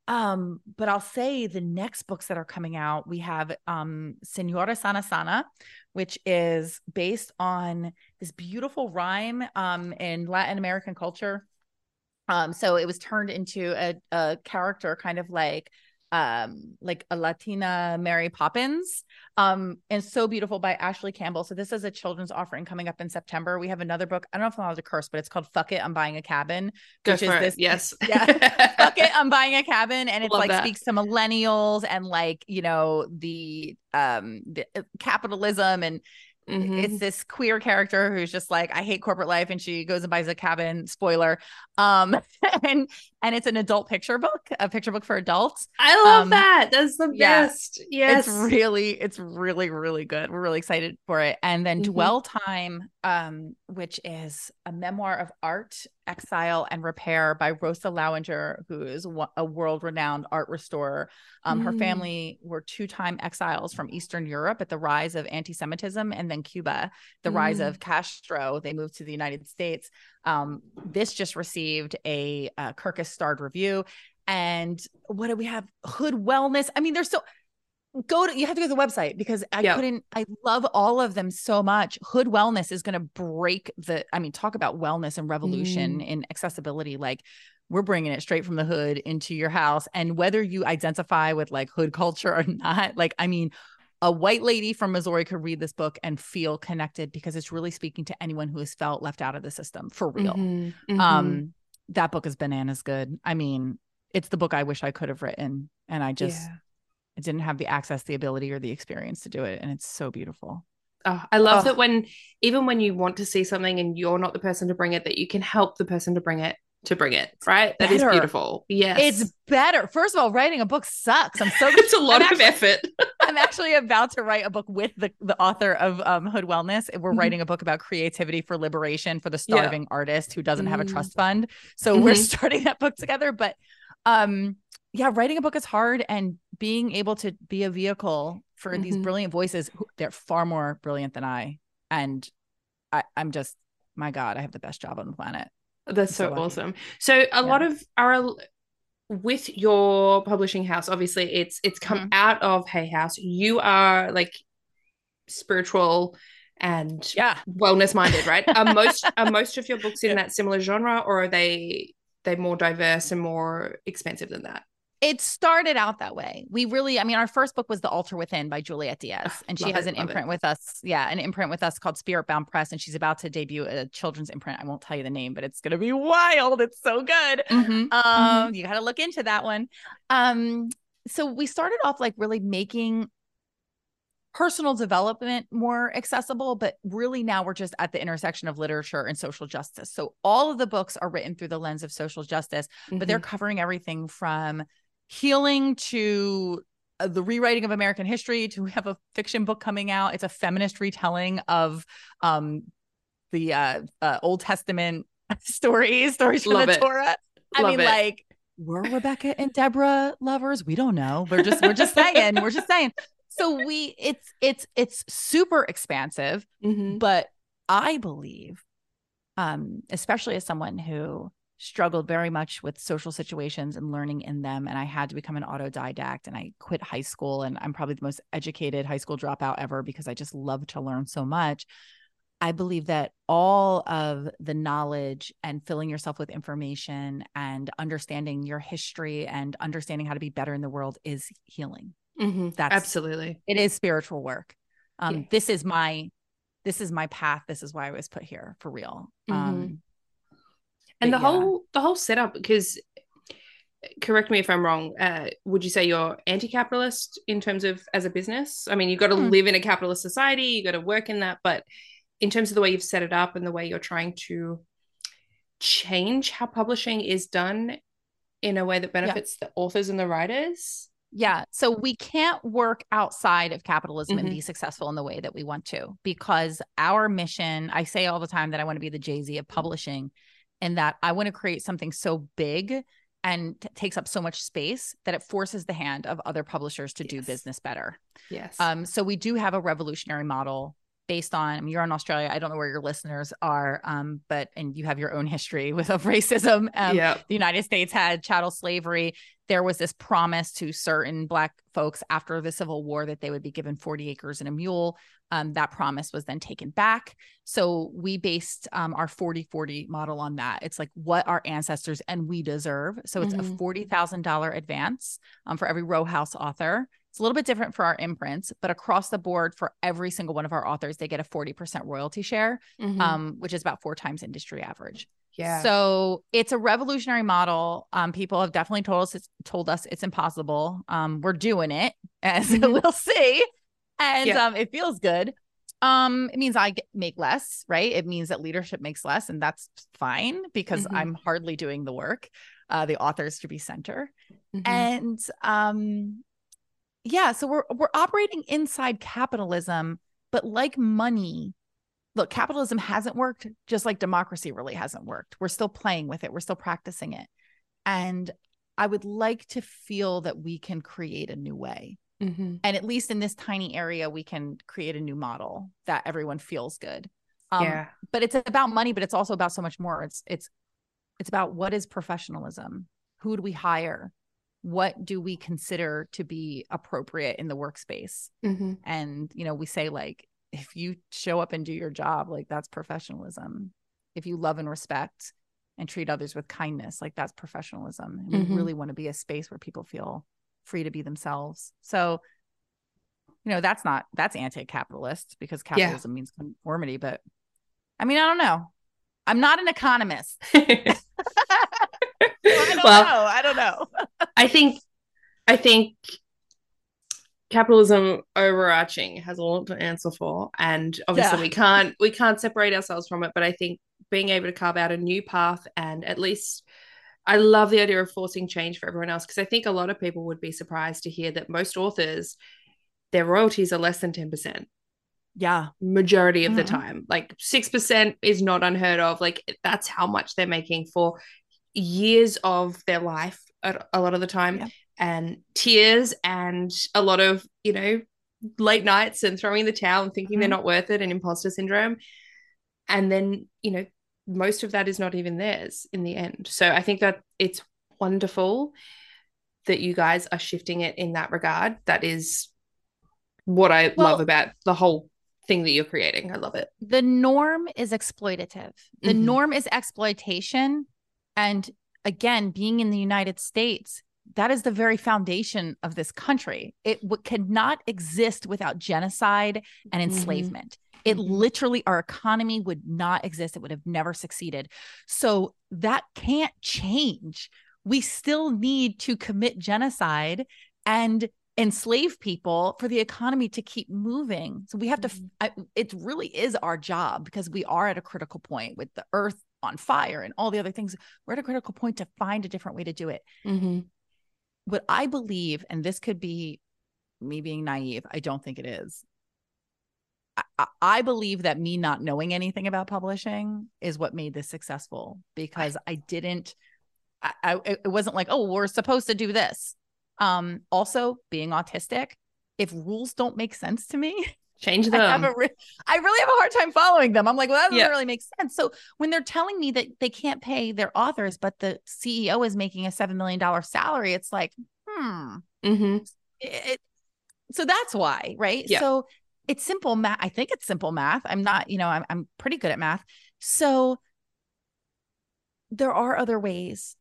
um, but I'll say the next books that are coming out, we have um Senora Sana Sana, which is based on this beautiful rhyme um in Latin American culture. Um, so it was turned into a, a character kind of like um like a latina mary poppins um and so beautiful by ashley campbell. So this is a children's offering coming up in september. We have another book. I don't know if i'm allowed to curse but it's called fuck it i'm buying a cabin Go which is it. this yes. Yeah. Fuck it i'm buying a cabin and it like that. speaks to millennials and like you know the um the uh, capitalism. And Mhm. it's this queer character who's just like i hate corporate life and she goes and buys a cabin. Spoiler. Um and and it's an adult picture book a picture book for adults I love um, that. That's the yeah. best. Yes. it's really it's really really good we're really excited for it and then Mhm. dwell time um which is a memoir of art exile and repair by rosa lowinger who is a world-renowned art restorer um her Mm. family were two-time exiles from eastern europe at the rise of anti-semitism and then cuba the rise Mm. of castro they moved to the united states um this just received a uh, kirkus starred review. And what do we have? Hood wellness. I mean there's so go to you have to go to the website because i Yep. couldn't i love all of them so much. Hood wellness is going to break the i mean talk about wellness and revolution in accessibility. Like we're bringing it straight from the hood into your house. And whether you identify with like hood culture or not like i mean a white lady from missouri could read this book and feel connected because it's really speaking to anyone who has felt left out of the system for real Mhm. Mhm. um that book is bananas good i mean it's the book i wish i could have written and i just Yeah. I didn't have the access, the ability, or the experience to do it. And it's so beautiful. Oh, I love Oh. that when even when you want to see something and you're not the person to bring it, that you can help the person to bring it to bring it. Right? That is better. beautiful. Yes. It's better. First of all, writing a book sucks. I'm so it's a lot I'm of actually- effort. I'm actually about to write a book with the, the author of um, Hood Wellness. We're Mhm. writing a book about creativity for liberation for the Yeah. starving artist who doesn't have a Mm. trust fund. So we're Mhm. starting that book together. But um, yeah, writing a book is hard, and being able to be a vehicle for these Mhm. brilliant voices, who, they're far more brilliant than I, and I, I'm just, my God, I have the best job on the planet. That's so so awesome. So a lot of our with your publishing house, obviously it's it's come Mhm. out of Hay House. You are like spiritual and Yeah. wellness minded, right? Are most are most of your books in Yeah. that similar genre or are they they more diverse and more expensive than that? It started out that way. We really, I mean, our first book was The Altar Within by Juliet Diaz, and she has it, an love it. imprint with us. Yeah, an imprint with us called Spirit Bound Press, and she's about to debut a children's imprint. I won't tell you the name, but it's going to be wild. It's so good. Mm-hmm. Um, you got to look into that one. Um, so we started off like really making personal development more accessible, but really now we're just at the intersection of literature and social justice. So all of the books are written through the lens of social justice but they're covering everything from healing to uh, the rewriting of American history to have a fiction book coming out. It's a feminist retelling of um the uh, uh Old Testament stories, stories from Love the it. Torah. I Love mean, it. like were Rebecca and Deborah lovers? We don't know. We're just we're just saying. We're just saying. So we it's it's it's super expansive Mhm. but i believe um especially as someone who struggled very much with social situations and learning in them and i had to become an autodidact and i quit high school and i'm probably the most educated high school dropout ever because i just love to learn so much i believe that all of the knowledge and filling yourself with information and understanding your history and understanding how to be better in the world is healing Mhm. That's- absolutely. it is spiritual work um Yeah. this is my this is my path this is why i was put here for real Mhm. um and the yeah. whole the whole setup because correct me if i'm wrong uh, would you say you're anti-capitalist in terms of as a business i mean you've got to Hmm. live in a capitalist society you got to work in that but in terms of the way you've set it up and the way you're trying to change how publishing is done in a way that benefits the authors and the writers yeah so we can't work outside of capitalism and Mhm. be successful in the way that we want to because our mission i say all the time that i want to be the jay-z of publishing and that i want to create something so big and t- takes up so much space that it forces the hand of other publishers to do business better yes Um, so we do have a revolutionary model based on I mean, you're in Australia. I don't know where your listeners are, um, but and you have your own history with of racism. Um, yeah the United States had chattel slavery. There was this promise to certain Black folks after the Civil War that they would be given 40 acres and a mule. Um, that promise was then taken back. So we based um, our 40 40 model on that. It's like what our ancestors and we deserve. So it's Mhm. a $40,000 advance um, for every row house author. It's a little bit different for our imprints, but across the board for every single one of our authors, they get a 40% royalty share, Mhm. um, which is about four times industry average. Yeah So it's a revolutionary model. Um, people have definitely told us it's told us it's impossible. Um, we're doing it, as Mhm. we'll see, and Yeah. um, it feels good. Um, it means I get, make less, right? It means that leadership makes less, and that's fine because Mhm. I'm hardly doing the work. Uh, the authors to be center, Mhm. and um, yeah. So we're we're operating inside capitalism, but like money, look, capitalism hasn't worked, just like democracy really hasn't worked. We're still playing with it. We're still practicing it, and I would like to feel that we can create a new way Mhm. and at least in this tiny area we can create a new model that everyone feels good um, yeah. but it's about money but it's also about so much more it's it's it's about what is professionalism who do we hire what do we consider to be appropriate in the workspace Mhm. and you know we say like if you show up and do your job like that's professionalism. If you love and respect and treat others with kindness like that's professionalism. And Mhm. we really want to be a space where people feel free to be themselves. So you know that's not that's anti-capitalist because capitalism means conformity but i mean i don't know. I'm not an economist. I don't Well, know. I don't know. I think I think capitalism overarching has a lot to answer for and obviously Yeah. we can't we can't separate ourselves from it but I think being able to carve out a new path and at least I love the idea of forcing change for everyone else because I think a lot of people would be surprised to hear that most authors their royalties are less than 10% yeah majority of the Mhm. time like 6% is not unheard of like that's how much they're making for years of their life a, a lot of the time Yeah. And tears and a lot of you know late nights and throwing the towel and thinking they're Mhm. not worth it and imposter syndrome and then you know most of that is not even theirs in the end so i think that it's wonderful that you guys are shifting it in that regard that is what i Well- love about the whole thing that you're creating i love it the norm is exploitative. The Mhm. norm is exploitation. And again, being in the United States, that is the very foundation of this country. It w- could not exist without genocide and Mhm. enslavement. It Mhm. literally, our economy would not exist. It would have never succeeded. So that can't change. We still need to commit genocide and enslave people for the economy to keep moving. So we have to, Mhm. I, it really is our job because we are at a critical point with the earth on fire and all the other things. We're at a critical point to find a different way to do it. Mhm. What I believe, and this could be me being naive, I don't think it is. I- I, I believe that me not knowing anything about publishing is what made this successful because I didn't. I, I it wasn't like oh we're supposed to do this. Um, also being autistic, if rules don't make sense to me, change I them have a re- I really have a hard time following them. I'm like, well, that doesn't Yeah. really make sense. So when they're telling me that they can't pay their authors, but the CEO is making a seven million dollar salary, it's like, hmm. Mhm. It, so that's why, right? Yeah. So it's simple math. I think it's simple math. I'm not, you know, I'm I'm pretty good at math. So there are other ways.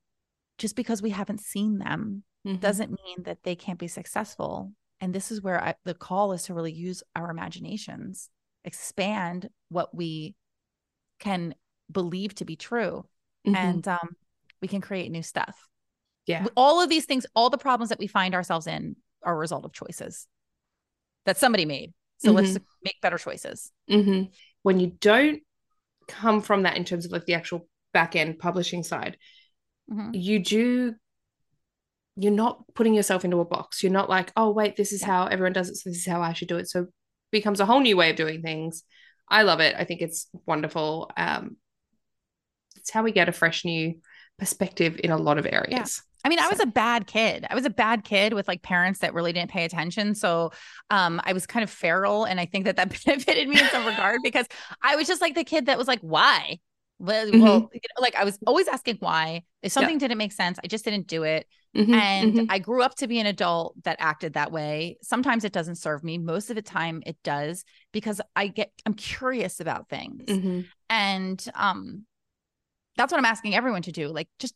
Just because we haven't seen them Mhm. doesn't mean that they can't be successful. And this is where I, the call is to really use our imaginations, expand what we can believe to be true, Mhm. and um, we can create new stuff. yeah All of these things, all the problems that we find ourselves in are a result of choices that somebody made. So let's make better choices. hmm When you don't come from that in terms of like the actual back end publishing side, Mhm. you do. You're not putting yourself into a box. You're not like, oh wait, this is Yeah. how everyone does it, so this is how I should do it. So it becomes a whole new way of doing things. I love it. I think it's wonderful. Um, it's how we get a fresh new perspective in a lot of areas. I mean, I was a bad kid. I was a bad kid with like parents that really didn't pay attention. So um, I was kind of feral. And I think that that benefited me in some regard because I was just like the kid that was like, why? Well, Mm-hmm. well, you know, like I was always asking why. If something didn't make sense, I just didn't do it. Mhm, And mhm. I grew up to be an adult that acted that way. Sometimes it doesn't serve me. Most of the time it does because I get I'm curious about things. Mhm. And um that's what I'm asking everyone to do. Like just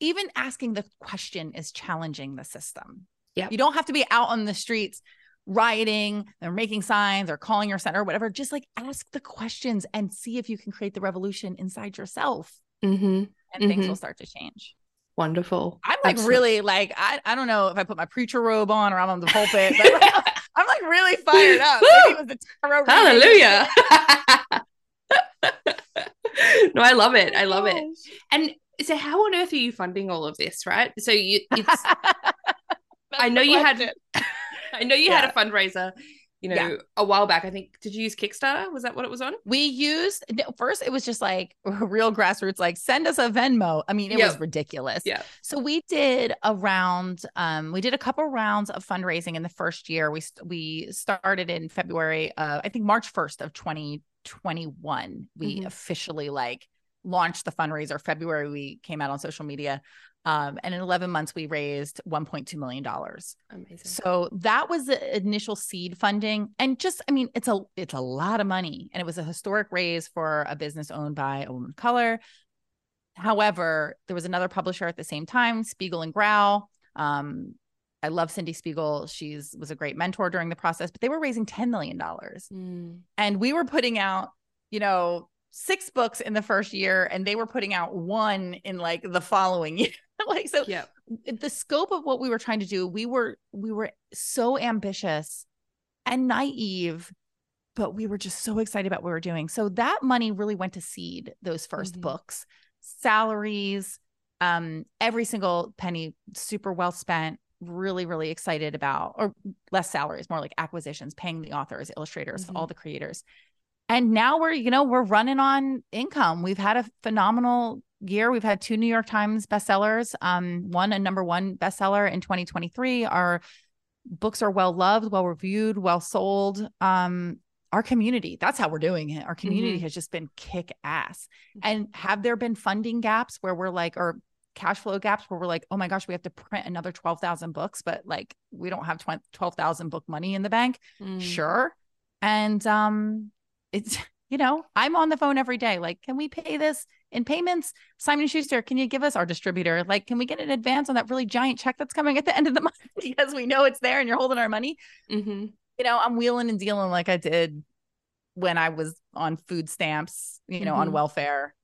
even asking the question is challenging the system. Yeah. You don't have to be out on the streets rioting or making signs or calling your center or whatever. Just like ask the questions and see if you can create the revolution inside yourself Mhm. and things will start to change. Wonderful. I'm like Absolutely. really like I, I don't know if I put my preacher robe on or I'm on the pulpit, but I'm like really fired up. Was the tarot Hallelujah. no, I love it. I love it. And so how on earth are you funding all of this, right? So you it's I know you had I know you yeah. had a fundraiser you know, yeah. a while back. I think did you use Kickstarter? Was that what it was on? We used first it was just like real grassroots, like send us a Venmo. I mean, it yep. was ridiculous. Yeah. So we did a round, um, we did a couple rounds of fundraising in the first year. We we started in February, uh, I think March 1st of 2021. We mm-hmm. officially like launched the fundraiser. February we came out on social media. Um, and in 11 months, we raised $1.2 million. Amazing. So that was the initial seed funding. And just, I mean, it's a, it's a lot of money. And it was a historic raise for a business owned by a woman of color. However, there was another publisher at the same time, Spiegel and Grau. Um, I love Cindy Spiegel. She's was a great mentor during the process, but they were raising $10 million. Mm. And we were putting out, you know, six books in the first year and they were putting out one in like the following year. Like so yeah the scope of what we were trying to do we were we were so ambitious and naive but we were just so excited about what we were doing. So that money really went to seed those 1st mm-hmm. books. Salaries um every single penny super well spent really really excited about or less salaries more like acquisitions paying the authors illustrators mm-hmm. all the creators and now we're you know we're running on income. We've had a phenomenal year. We've had two new york times bestsellers um one a number one bestseller in 2023 our books are well loved well reviewed well sold. Um our community that's how we're doing it. Our community mm-hmm. has just been kick ass and have there been funding gaps where we're like or cash flow gaps where we're like oh my gosh we have to print another 12,000 books but like we don't have 12,000 book money in the bank? Mm. sure. And um it's you know i'm on the phone every day. Like can we pay this in payments? Simon schuster can you give us our distributor? Like can we get an advance on that really giant check that's coming at the end of the month? Because we know it's there and you're holding our money. Mm-hmm. you know i'm wheeling and dealing like i did when i was on food stamps you know mm-hmm. on welfare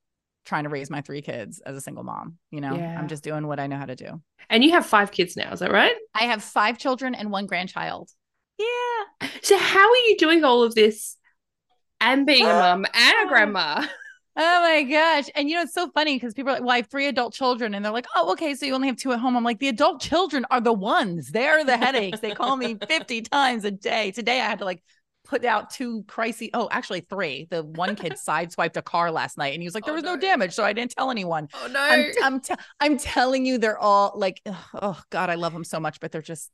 trying to raise my three kids as a single mom you know? Yeah. i'm just doing what i know how to do. And you have five kids now is that right? I have five children and one grandchild. Yeah. So how are you doing all of this and being a mom and a grandma. Oh my gosh. And you know, it's so funny because people are like, well, I have three adult children. And they're like, oh, okay. So you only have two at home. I'm like, the adult children are the ones. They're the headaches. they call me 50 times a day. Today I had to like put out two crises. Oh, actually three. The one kid sideswiped a car last night and he was like, there oh, was no. no damage. So I didn't tell anyone. Oh no. I'm, I'm, t- I'm telling you, they're all like, oh God, I love them so much, but they're just,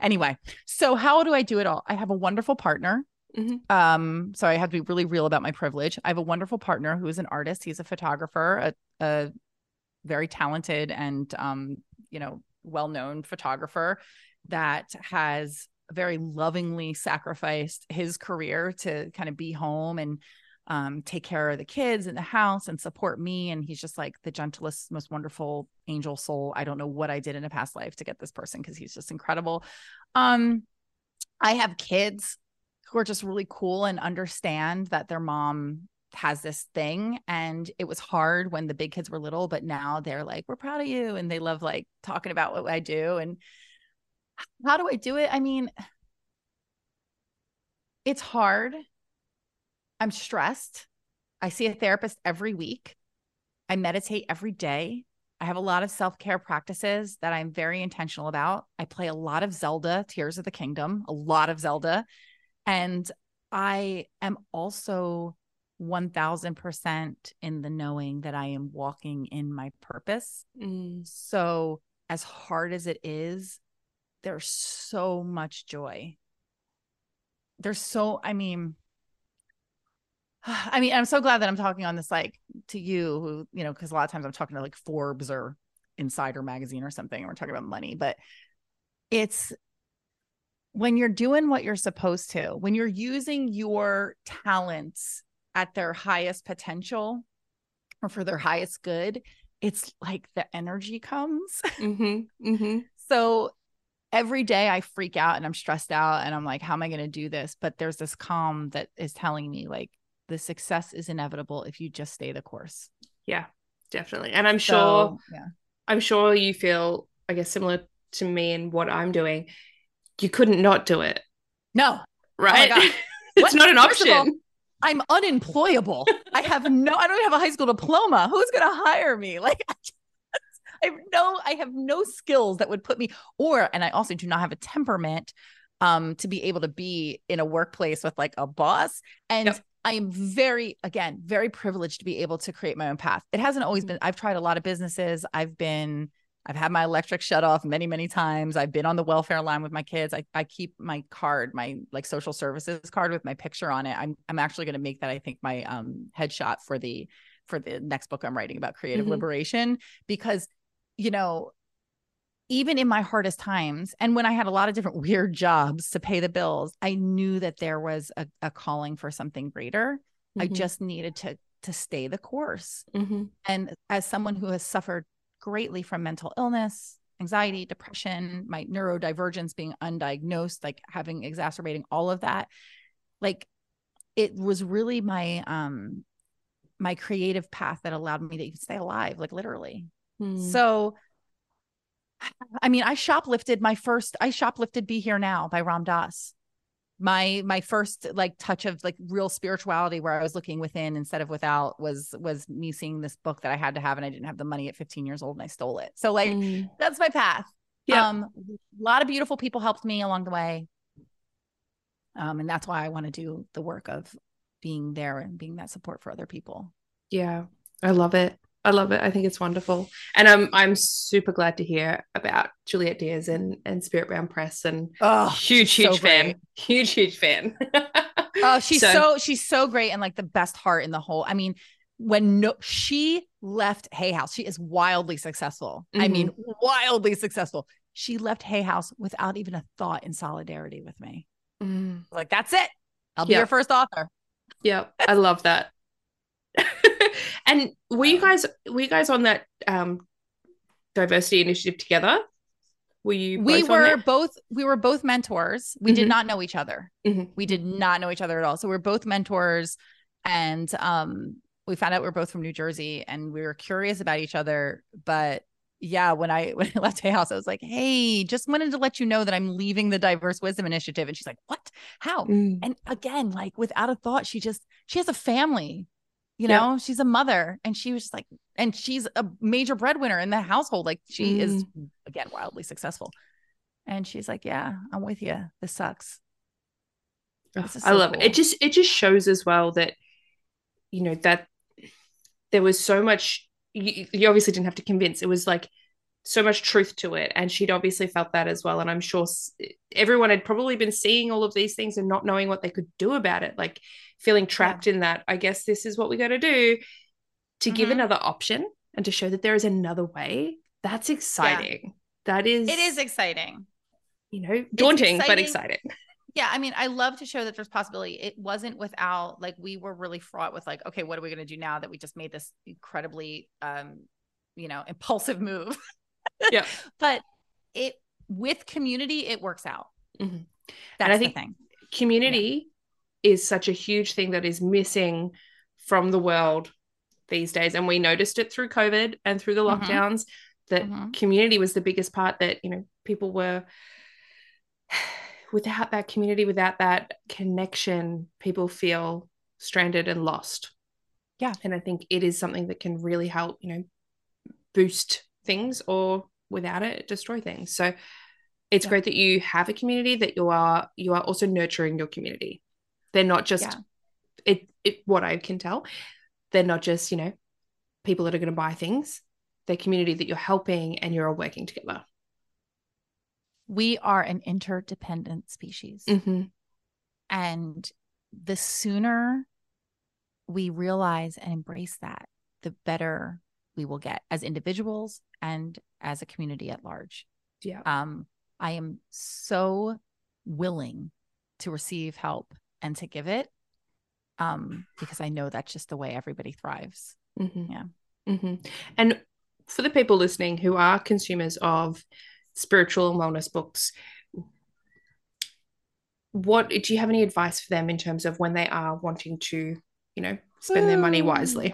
anyway. So how do I do it all? I have a wonderful partner Mm-hmm. Um, so I have to be really real about my privilege. I have a wonderful partner who is an artist. He's a photographer, a, a very talented and um, you know, well-known photographer that has very lovingly sacrificed his career to kind of be home and um, take care of the kids in the house and support me. And he's just like the gentlest, most wonderful angel soul. I don't know what I did in a past life to get this person because he's just incredible. Um, I have kids who are just really cool and understand that their mom has this thing. And it was hard when the big kids were little but now they're like we're proud of you. And they love like talking about what I do. And how do I do it? I mean it's hard. I'm stressed. I see a therapist every week. I meditate every day. I have a lot of self-care practices that I'm very intentional about. I play a lot of Zelda Tears of the Kingdom a lot of Zelda and I am also 1000% in the knowing that I am walking in my purpose. Mm. So, as hard as it is, there's so much joy. There's so, I mean, I mean, I'm so glad that I'm talking on this, like to you, who, you know, because a lot of times I'm talking to like Forbes or Insider magazine or something, and we're talking about money, but it's when you're doing what you're supposed to, when you're using your talents at their highest potential or for their highest good, it's like the energy comes. Mm-hmm, mm-hmm. So every day I freak out and I'm stressed out and I'm like, how am I going to do this? But there's this calm that is telling me like the success is inevitable if you just stay the course. Yeah, definitely. And I'm so, sure, yeah, I'm sure you feel, I guess, similar to me and what I'm doing you couldn't not do it. No. right? God. it's not an First of all, option. I'm unemployable. I have no, I don't even have a high school diploma. Who's going to hire me? Like, I, have no, I have no skills that would put me, or, and I also do not have a temperament um, to be able to be in a workplace with like a boss. And Yep. I am very, again, very privileged to be able to create my own path. It hasn't always Mhm. been, I've tried a lot of businesses. I've been, I've had my electric shut off many, many times. I've been on the welfare line with my kids. I, I keep my card, my like social services card with my picture on it. I'm I'm actually going to make that I think my um headshot for the for the next book I'm writing about creative Mhm. liberation because you know even in my hardest times and when I had a lot of different weird jobs to pay the bills, I knew that there was a, a calling for something greater. I Mhm. just needed to to stay the course. Mhm. And as someone who has suffered greatly from mental illness, anxiety, depression, my neurodivergence being undiagnosed, like having exacerbating all of that, like it was really my um my creative path that allowed me to even stay alive, like literally. Mm. So I mean, I shoplifted my first I shoplifted Be Here Now by Ram Dass. My my first like touch of like real spirituality where I was looking within instead of without was was me seeing this book that I had to have and I didn't have the money at 15 years old and I stole it. So like Mm. that's my path. Yeah. Um a lot of beautiful people helped me along the way. Um and that's why I want to do the work of being there and being that support for other people. Yeah, I love it. I love it. I think it's wonderful, and I'm I'm super glad to hear about Juliet Diaz and and Spirit Bound Press, and Oh, huge huge fan, huge huge fan. Oh, she's So- so, she's so great and like the best heart in the whole. I mean, when no she left Hay House, she is wildly successful. I Mm-hmm. mean, wildly successful. She left Hay House without even a thought in solidarity with me. Mm, Like, that's it. I'll be Yeah. your first author. yeah, I love that. and were you guys were you guys on that um diversity initiative together? Were you? we were both we were both mentors. We did Mhm. not know each other. Mhm. we did not know each other at all. So we are both mentors and um we found out we are both from new jersey and we were curious about each other. But yeah when i when i left hay house i was like hey just wanted to let you know that i'm leaving the diverse wisdom initiative. And she's like what? How? Mm, and again like without a thought she just she has a family you know she's a mother and she was just like and she's a major breadwinner in the household. Like she is mm. again wildly successful. And she's like yeah i'm with you this sucks. Oh, This is I so love it. It just it just shows as well that you know that there was so much you, you obviously didn't have to convince. It was like so much truth to it and she'd obviously felt that as well and I'm sure everyone had probably been seeing all of these things and not knowing what they could do about it like feeling trapped in that. I guess this is what we got to do to give Mhm. another option and to show that there is another way. That's exciting. That is it is exciting you know daunting but exciting. exciting. yeah i mean i love to show that there's possibility it wasn't without like we were really fraught with like okay what are we going to do now that we just made this incredibly um you know impulsive move Yeah. but it with community it works out Mhm. that's I the think- thing community is such a huge thing that is missing from the world these days and we noticed it through covid and through the Mhm. lockdowns that Mhm. community was the biggest part that you know people were without that community without that connection people feel stranded and lost Yeah. and i think it is something that can really help you know boost things or without it destroy things so it's Yeah. great that you have a community that you are you are also nurturing your community they're not just Yeah. it, it what i can tell they're not just you know people that are going to buy things they're community that you're helping and you're all working together we are an interdependent species mm-hmm. And the sooner we realize and embrace that, the better we will get as individuals and as a community at large. yeah Um, I am so willing to receive help and to give it um, because I know that's just the way everybody thrives. mm-hmm. Yeah. hmm and for the people listening who are consumers of spiritual and wellness books what do you have any advice for them in terms of when they are wanting to you know spend their money wisely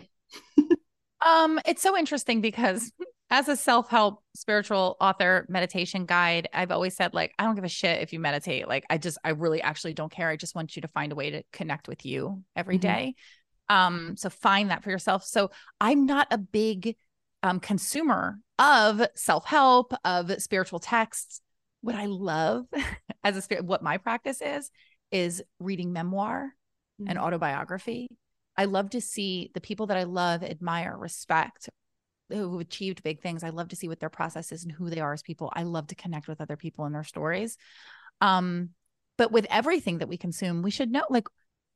Um, it's so interesting because as a self-help spiritual author meditation guide i've always said like i don't give a shit if you meditate like i just i really actually don't care i just want you to find a way to connect with you every Mm-hmm. day. um so find that for yourself so i'm not a big um consumer of self-help of spiritual texts what i love as a spirit what my practice is is reading memoir and Mhm. autobiography. I love to see the people that I love, admire, respect, who've achieved big things. I love to see what their process is and who they are as people. I love to connect with other people and their stories. Um, but with everything that we consume, we should know like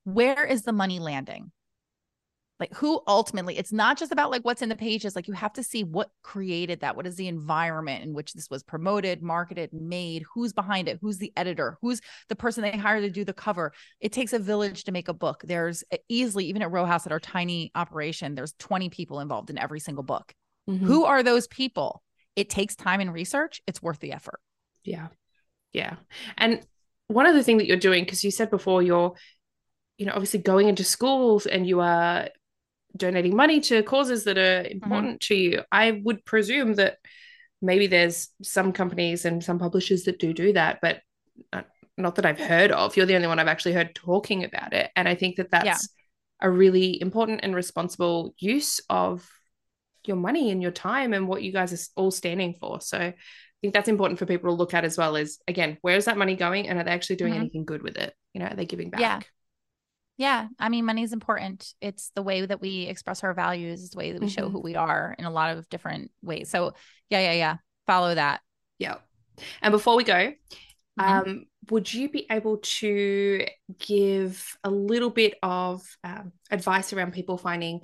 where is the money landing? Like who ultimately, it's not just about like what's in the pages. Like you have to see what created that. What is the environment in which this was promoted, marketed, made? Who's behind it? Who's the editor? Who's the person they hired to do the cover? it takes a village to make a book. There's easily, even at Row House, at our tiny operation, there's 20 people involved in every single book. Mhm. Who are those people? It takes time and research. It's worth the effort. Yeah. Yeah. And one other thing that you're doing, because you said before you're, you know, obviously going into schools and you are donating money to causes that are important to you. I would presume that maybe there's some companies and some publishers that do do that, but not that I've heard of. You're the only one I've actually heard talking about it. And I think that that's Yeah. a really important and responsible use of your money and your time and what you guys are all standing for. So I think that's important for people to look at as well as again, where's that money going and are they actually doing Mhm. anything good with it? You know, are they giving back? Yeah. Yeah. I mean, money is important. It's the way that we express our values, it's the way that we show Mhm. who we are in a lot of different ways. So, yeah, yeah, yeah. Follow that. Yeah. And before we go, Mhm. um, would you be able to give a little bit of um, advice around people finding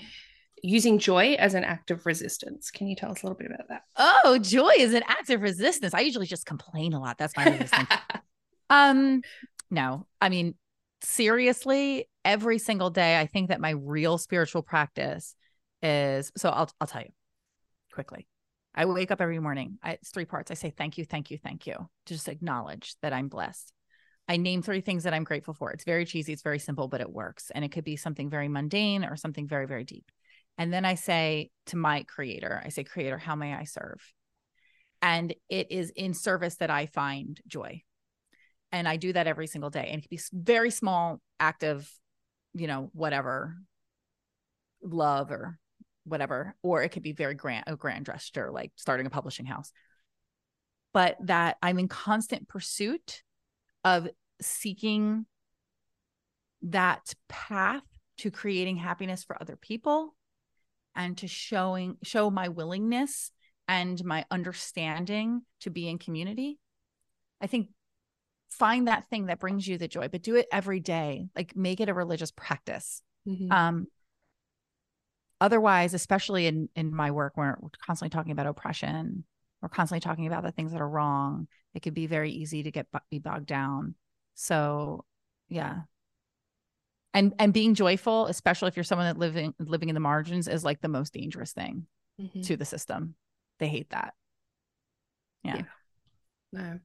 using joy as an act of resistance? Can you tell us a little bit about that? oh, joy is an act of resistance. I usually just complain a lot. That's my resistance. Um, no, I mean, seriously, every single day, I think that my real spiritual practice is so I'll I'll tell you quickly. I wake up every morning. I, it's three parts. I say thank you, thank you, thank you. To just acknowledge that I'm blessed. I name three things that I'm grateful for. It's very cheesy, it's very simple, but it works. And it could be something very mundane or something very, very deep. And then I say to my creator, I say, Creator, how may I serve? And it is in service that I find joy and I do that every single day. And it can be very small act of, you know, whatever, love or whatever, or it could be very grand, a grand gesture like starting a publishing house. But that I'm in constant pursuit of seeking that path to creating happiness for other people and to showing show my willingness and my understanding to be in community. I think find that thing that brings you the joy but do it every day like make it a religious practice Mhm. um otherwise especially in in my work where we're constantly talking about oppression we're constantly talking about the things that are wrong it could be very easy to get be bogged down so yeah and and being joyful especially if you're someone that living living in the margins is like the most dangerous thing Mhm. to the system they hate that yeah, Yeah. No.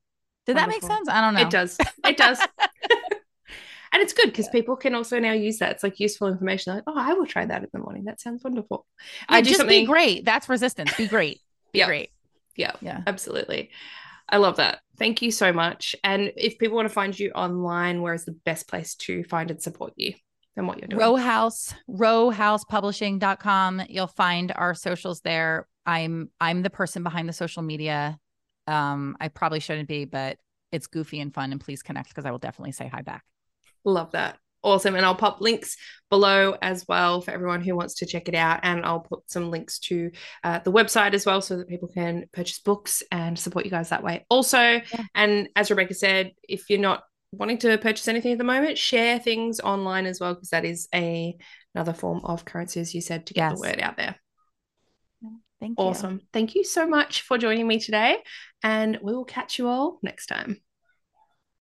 Did that make sense i don't know It does. It does. and it's good because people can also now use that. It's like useful information. Like, oh, I will try that in the morning. That sounds wonderful. Yeah, I do just something. be great. That's resistance. Be great. Be Yeah. great. Yeah, Yeah. absolutely. I love that. Thank you so much. And if people want to find you online, where is the best place to find and support you and what you're doing? Row House, rowhousepublishing.com. You'll find our socials there. I'm I'm the person behind the social media. Um, I probably shouldn't be, but it's goofy and fun. And please connect because I will definitely say hi back. Love that. Awesome. And I'll pop links below as well for everyone who wants to check it out. And I'll put some links to uh, the website as well so that people can purchase books and support you guys that way. Also, and as Rebekah said, if you're not wanting to purchase anything at the moment, share things online as well, because that is a another form of currency, as you said, to get Yes. the word out there. Thank you. Awesome. Thank you so much for joining me today. And we will catch you all next time.